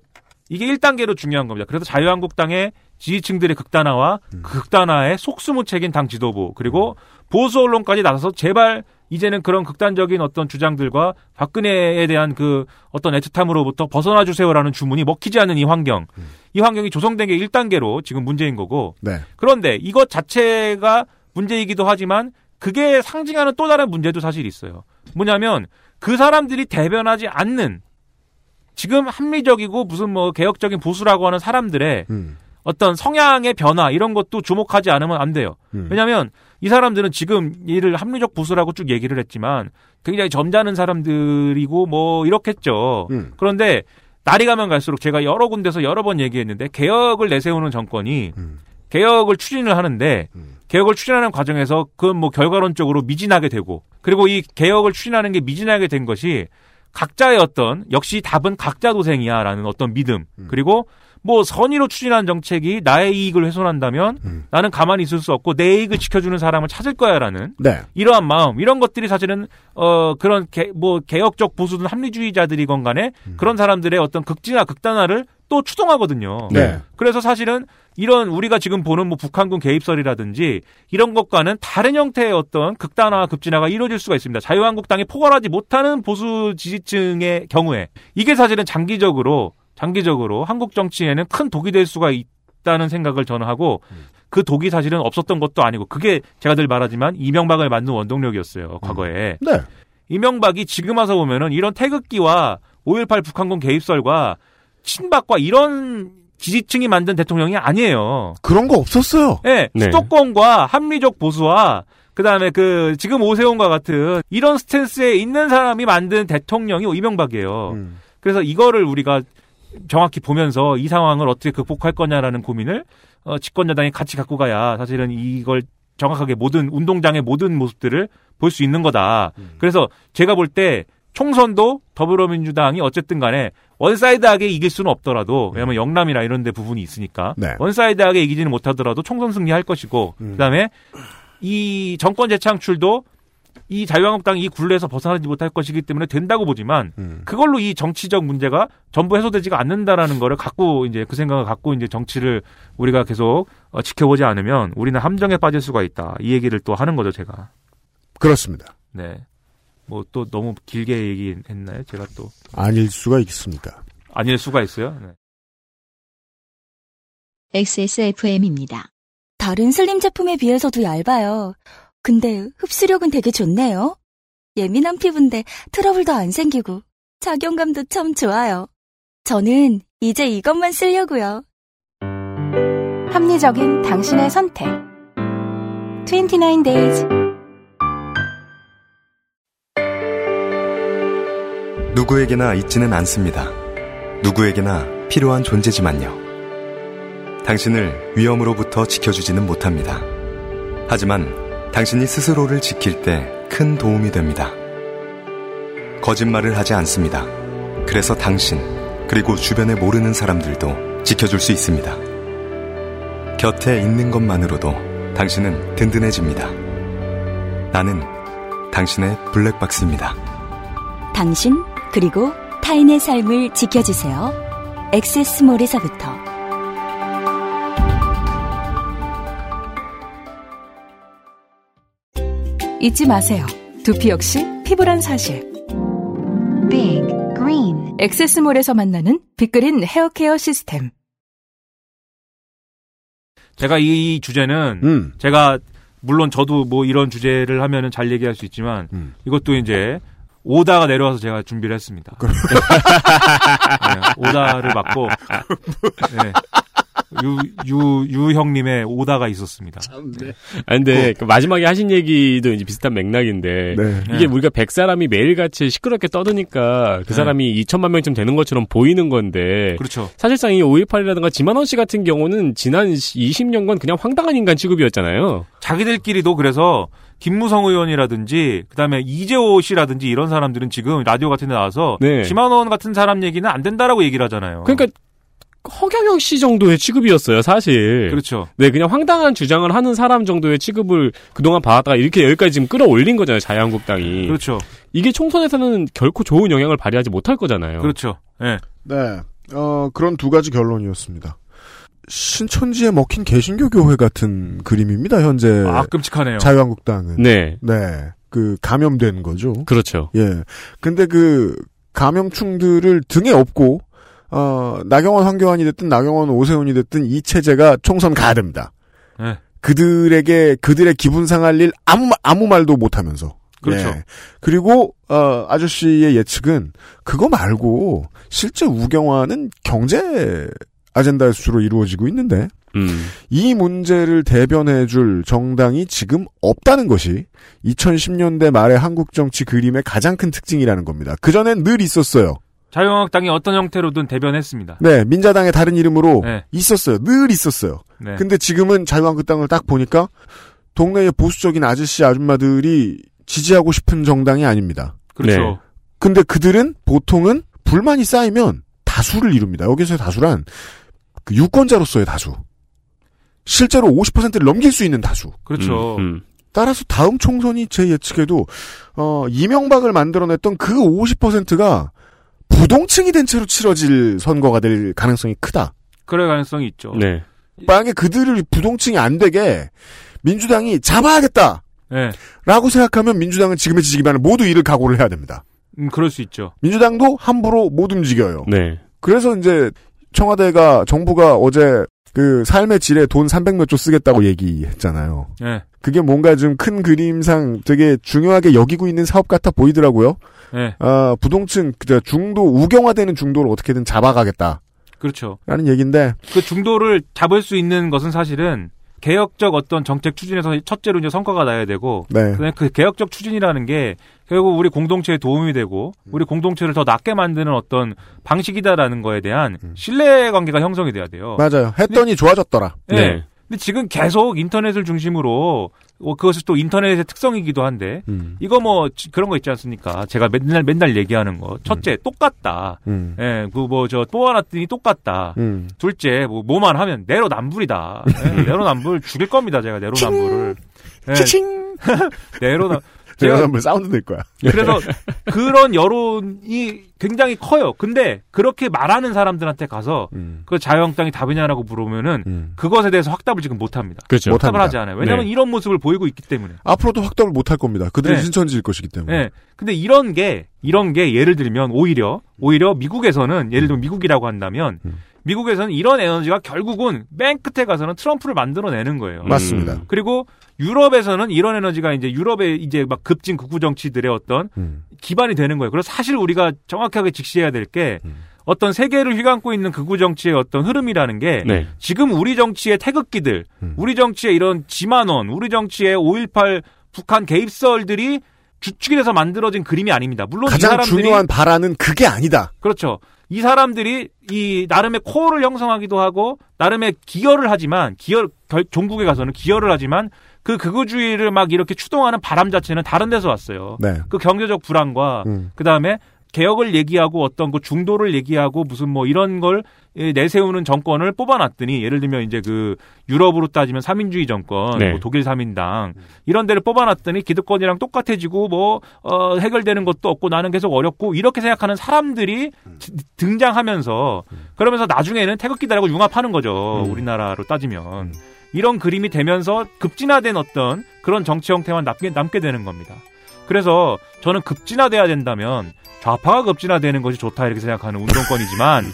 이게 1단계로 중요한 겁니다. 그래서 자유한국당의 지지층들의 극단화와 그 극단화의 속수무책인 당 지도부 그리고 보수 언론까지 나서서 제발 이제는 그런 극단적인 어떤 주장들과 박근혜에 대한 그 어떤 애틋함으로부터 벗어나 주세요라는 주문이 먹히지 않는 이 환경. 이 환경이 조성된 게 1단계로 지금 문제인 거고. 네. 그런데 이것 자체가 문제이기도 하지만 그게 상징하는 또 다른 문제도 사실 있어요. 뭐냐면 그 사람들이 대변하지 않는 지금 합리적이고 무슨 뭐 개혁적인 보수라고 하는 사람들의 음. 어떤 성향의 변화 이런 것도 주목하지 않으면 안 돼요. 음. 왜냐하면 이 사람들은 지금 이를 합리적 보수라고 쭉 얘기를 했지만 굉장히 점잖은 사람들이고 뭐 이렇겠죠. 음. 그런데 날이 가면 갈수록 제가 여러 군데서 여러 번 얘기했는데 개혁을 내세우는 정권이 음. 개혁을 추진을 하는데 개혁을 추진하는 과정에서 그건 뭐 결과론적으로 미진하게 되고 그리고 이 개혁을 추진하는 게 미진하게 된 것이 각자의 어떤 역시 답은 각자 도생이야라는 어떤 믿음 그리고 뭐 선의로 추진한 정책이 나의 이익을 훼손한다면 나는 가만히 있을 수 없고 내 이익을 지켜주는 사람을 찾을 거야라는 네. 이러한 마음 이런 것들이 사실은 어 그런 개, 뭐 개혁적 보수든 합리주의자들이건 간에 그런 사람들의 어떤 극진화 극단화를 또 추동하거든요. 네. 그래서 사실은 이런 우리가 지금 보는 뭐 북한군 개입설이라든지 이런 것과는 다른 형태의 어떤 극단화 급진화가 이루어질 수가 있습니다. 자유한국당이 포괄하지 못하는 보수 지지층의 경우에 이게 사실은 장기적으로 장기적으로 한국 정치에는 큰 독이 될 수가 있다는 생각을 저는 하고 그 독이 사실은 없었던 것도 아니고 그게 제가 늘 말하지만 이명박을 만든 원동력이었어요 과거에 네. 이명박이 지금 와서 보면은 이런 태극기와 5.18 북한군 개입설과 친박과 이런 지지층이 만든 대통령이 아니에요. 그런 거 없었어요. 네, 네. 수도권과 합리적 보수와 그다음에 그 지금 오세훈과 같은 이런 스탠스에 있는 사람이 만든 대통령이 이명박이에요. 음. 그래서 이거를 우리가 정확히 보면서 이 상황을 어떻게 극복할 거냐라는 고민을 어, 집권 여당이 같이 갖고 가야 사실은 이걸 정확하게 모든 운동장의 모든 모습들을 볼 수 있는 거다. 그래서 제가 볼 때 총선도 더불어민주당이 어쨌든 간에 one-side하게 이길 수는 없더라도 왜냐면 영남이나 이런 데 부분이 있으니까 네. one-side하게 이기지는 못하더라도 총선 승리할 것이고 그다음에 이 정권 재창출도 이 자유한국당이 이 굴레에서 벗어나지 못할 것이기 때문에 된다고 보지만 음. 그걸로 이 정치적 문제가 전부 해소되지가 않는다라는 거를 갖고 이제 그 생각을 갖고 이제 정치를 우리가 계속 어, 지켜보지 않으면 우리는 함정에 빠질 수가 있다. 이 얘기를 또 하는 거죠, 제가. 그렇습니다. 네. 뭐 또 너무 길게 얘기했나요? 제가 또 아닐 수가 있습니다. 아닐 수가 있어요. 네. XSFM입니다. 다른 슬림 제품에 비해서도 얇아요. 근데 흡수력은 되게 좋네요. 예민한 피부인데 트러블도 안 생기고 착용감도 참 좋아요. 저는 이제 이것만 쓰려고요. 합리적인 당신의 선택. 29 days. 누구에게나 있지는 않습니다. 누구에게나 필요한 존재지만요. 당신을 위험으로부터 지켜주지는 못합니다. 하지만 당신이 스스로를 지킬 때 큰 도움이 됩니다. 거짓말을 하지 않습니다. 그래서 당신, 그리고 주변에 모르는 사람들도 지켜줄 수 있습니다. 곁에 있는 것만으로도 당신은 든든해집니다. 나는 당신의 블랙박스입니다. 당신 그리고 타인의 삶을 지켜주세요. 엑세스몰에서부터 잊지 마세요. 두피 역시 피부란 사실. Big Green 엑세스몰에서 만나는 빅그린 헤어케어 시스템. 제가 이 주제는 음. 제가 물론 저도 뭐 이런 주제를 하면은 잘 얘기할 수 있지만 음. 이것도 이제 오다가 내려와서 제가 준비를 했습니다. 네, 오다를 받고 [LAUGHS] 네. 유, 유, 유 형님의 오다가 있었습니다. 아, 근데 그 마지막에 하신 얘기도 이제 비슷한 맥락인데 네. 이게 네. 우리가 100사람이 매일같이 시끄럽게 떠드니까 그 네. 사람이 2천만 명쯤 되는 것처럼 보이는 건데 그렇죠. 사실상 이 5.18이라든가 지만원 씨 같은 경우는 지난 20년간 그냥 황당한 인간 취급이었잖아요. 자기들끼리도 그래서 김무성 의원이라든지 그다음에 이재호 씨라든지 이런 사람들은 지금 라디오 같은 데 나와서 네. 지만원 같은 사람 얘기는 안 된다라고 얘기를 하잖아요. 그러니까 허경영 씨 정도의 취급이었어요, 사실. 그렇죠. 네, 그냥 황당한 주장을 하는 사람 정도의 취급을 그동안 받았다가 이렇게 여기까지 지금 끌어올린 거잖아요, 자유한국당이. 그렇죠. 이게 총선에서는 결코 좋은 영향을 발휘하지 못할 거잖아요. 그렇죠. 예. 네. 어, 그런 두 가지 결론이었습니다. 신천지에 먹힌 개신교 교회 같은 그림입니다, 현재. 아, 끔찍하네요. 자유한국당은. 네. 네. 그, 감염된 거죠. 그렇죠. 예. 근데 그, 감염충들을 등에 업고, 어, 나경원 황교안이 됐든 나경원 오세훈이 됐든 이 체제가 총선 가야 됩니다. 네. 그들에게, 그들의 기분 상할 일 아무, 마- 아무 말도 못 하면서. 그렇죠. 예. 그리고 어, 아저씨의 예측은 그거 말고 실제 우경화는 경제 아젠다에서 주로 이루어지고 있는데 음. 이 문제를 대변해줄 정당이 지금 없다는 것이 2010년대 말의 한국 정치 그림의 가장 큰 특징이라는 겁니다. 그 전엔 늘 있었어요. 자유한국당이 어떤 형태로든 대변했습니다. 네, 민자당의 다른 이름으로 네. 있었어요. 늘 있었어요. 네. 근데 지금은 자유한국당을 딱 보니까 동네의 보수적인 아저씨 아줌마들이 지지하고 싶은 정당이 아닙니다. 그렇죠. 네. 근데 그들은 보통은 불만이 쌓이면 다수를 이룹니다. 여기서의 다수란 그 유권자로서의 다수. 실제로 50%를 넘길 수 있는 다수. 그렇죠. 음, 음. 따라서 다음 총선이 제 예측에도 어, 이명박을 만들어냈던 그 50%가 부동층이 된 채로 치러질 선거가 될 가능성이 크다. 그럴 가능성이 있죠. 네. 만약에 그들을 부동층이 안 되게 민주당이 잡아야겠다. 네. 라고 생각하면 민주당은 지금의 지지 기반을 모두 잃을 각오를 해야 됩니다. 음, 그럴 수 있죠. 민주당도 함부로 못 움직여요. 네. 그래서 이제 청와대가 정부가 어제 그 삶의 질에 돈 300몇 조 쓰겠다고 얘기했잖아요. 네. 그게 뭔가 좀 큰 그림상 되게 중요하게 여기고 있는 사업 같아 보이더라고요. 네. 아, 부동층 그 중도 우경화되는 중도를 어떻게든 잡아가겠다라는 그렇죠. 얘기인데 그 중도를 잡을 수 있는 것은 사실은 개혁적 어떤 정책 추진에서 첫째로 이제 성과가 나야 되고 네. 그 개혁적 추진이라는 게 결국 우리 공동체에 도움이 되고 우리 공동체를 더 낫게 만드는 어떤 방식이다라는 거에 대한 신뢰 관계가 형성이 돼야 돼요. 맞아요. 했더니 좋아졌더라. 네. 네. 근데 지금 계속 인터넷을 중심으로 어, 그것이 또 인터넷의 특성이기도 한데 음. 이거 뭐 지- 그런 거 있지 않습니까? 제가 맨날 맨날 얘기하는 거. 첫째 똑같다. 음. 예, 그뭐저 뽑아놨더니 똑같다. 음. 둘째 뭐 뭐만 하면 내로남불이다. 예, [LAUGHS] 내로남불 죽일 겁니다. 제가 내로남불을. 예, [LAUGHS] 내로남 제가 한번 사운드 낼 거야. [LAUGHS] 그래서 그런 여론이 굉장히 커요. 근데 그렇게 말하는 사람들한테 가서 음. 그 자유한국당이 답이냐라고 물어보면은 음. 그것에 대해서 확답을 지금 못 합니다. 그렇죠. 못 답을 합니다. 하지 않아요. 왜냐하면 네. 이런 모습을 보이고 있기 때문에. 앞으로도 확답을 못 할 겁니다. 그들의 네. 신천지일 것이기 때문에. 예. 근데 이런 게 이런 게 예를 들면 오히려 오히려 미국에서는 예를 들면 미국이라고 한다면 음. 미국에서는 이런 에너지가 결국은 맨 끝에 가서는 트럼프를 만들어내는 거예요. 맞습니다. 음. 그리고 유럽에서는 이런 에너지가 이제 유럽의 이제 막 급진 극우 정치들의 어떤 음. 기반이 되는 거예요. 그래서 사실 우리가 정확하게 직시해야 될게 음. 어떤 세계를 휘감고 있는 극우 정치의 어떤 흐름이라는 게 네. 지금 우리 정치의 태극기들, 음. 우리 정치의 이런 지만원, 우리 정치의 5.18 북한 개입설들이 주축이 돼서 만들어진 그림이 아닙니다. 물론 이 가장 사람들이 중요한 바라는 그게 아니다. 그렇죠. 이 사람들이 이 나름의 코어를 형성하기도 하고 나름의 기여를 하지만 기여 결, 종국에 가서는 기여를 하지만 그 극우주의를 막 이렇게 추동하는 바람 자체는 다른 데서 왔어요. 네. 그 경제적 불안과 음. 그 다음에 개혁을 얘기하고 어떤 그 중도를 얘기하고 무슨 뭐 이런 걸 예, 내세우는 정권을 뽑아놨더니 예를 들면 이제 그 유럽으로 따지면 삼인주의 정권, 네. 뭐 독일 삼인당 이런 데를 뽑아놨더니 기득권이랑 똑같아지고 뭐 어, 해결되는 것도 없고 나는 계속 어렵고 이렇게 생각하는 사람들이 지- 등장하면서 그러면서 나중에는 태극기들하고 융합하는 거죠 우리나라로 따지면 이런 그림이 되면서 급진화된 어떤 그런 정치 형태만 남게, 남게 되는 겁니다. 그래서 저는 급진화돼야 된다면 좌파가 급진화되는 것이 좋다 이렇게 생각하는 운동권이지만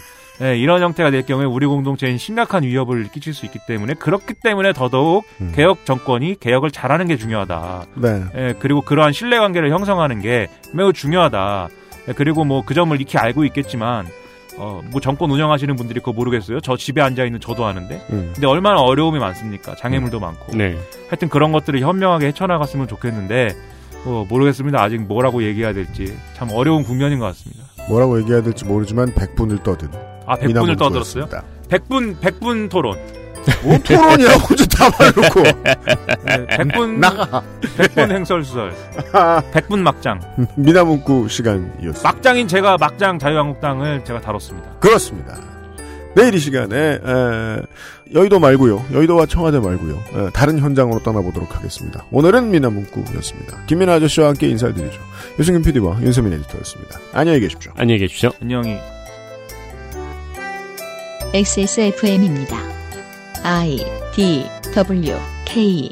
예, 이런 형태가 될 경우에 우리 공동체엔 심각한 위협을 끼칠 수 있기 때문에 그렇기 때문에 더더욱 음. 개혁 정권이 개혁을 잘하는 게 중요하다. 네. 예, 그리고 그러한 신뢰 관계를 형성하는 게 매우 중요하다. 예, 그리고 뭐 그 점을 익히 알고 있겠지만 어, 뭐 정권 운영하시는 분들이 그거 모르겠어요. 저 집에 앉아 있는 저도 아는데. 음. 근데 얼마나 어려움이 많습니까? 장애물도 많고. 네. 하여튼 그런 것들을 현명하게 헤쳐나갔으면 좋겠는데 어, 모르겠습니다. 아직 뭐라고 얘기해야 될지 참 어려운 국면인 것 같습니다. 뭐라고 얘기해야 될지 모르지만 100분을 떠든. 아, 100분을 이남은 떠들었어요? 100분 100분 토론. 뭐 토론이라고 혼자 다 말해놓고. [LAUGHS] 네, 100분 [LAUGHS] 나가. 100분 행설수설. [LAUGHS] 100분 막장. 미나문구 시간이었습니다. 막장인 제가 막장 자유한국당을 제가 다뤘습니다. 그렇습니다. 내일 이 시간에 에, 여의도 말고요. 여의도와 청와대 말고요. 에, 다른 현장으로 떠나보도록 하겠습니다. 오늘은 미나문구였습니다. 김민아 아저씨와 함께 인사를 드리죠. 유승균 PD와 윤세민 에디터였습니다. 안녕히 계십시오. 안녕히 계십시오. 안녕히. XSFM입니다. I D W K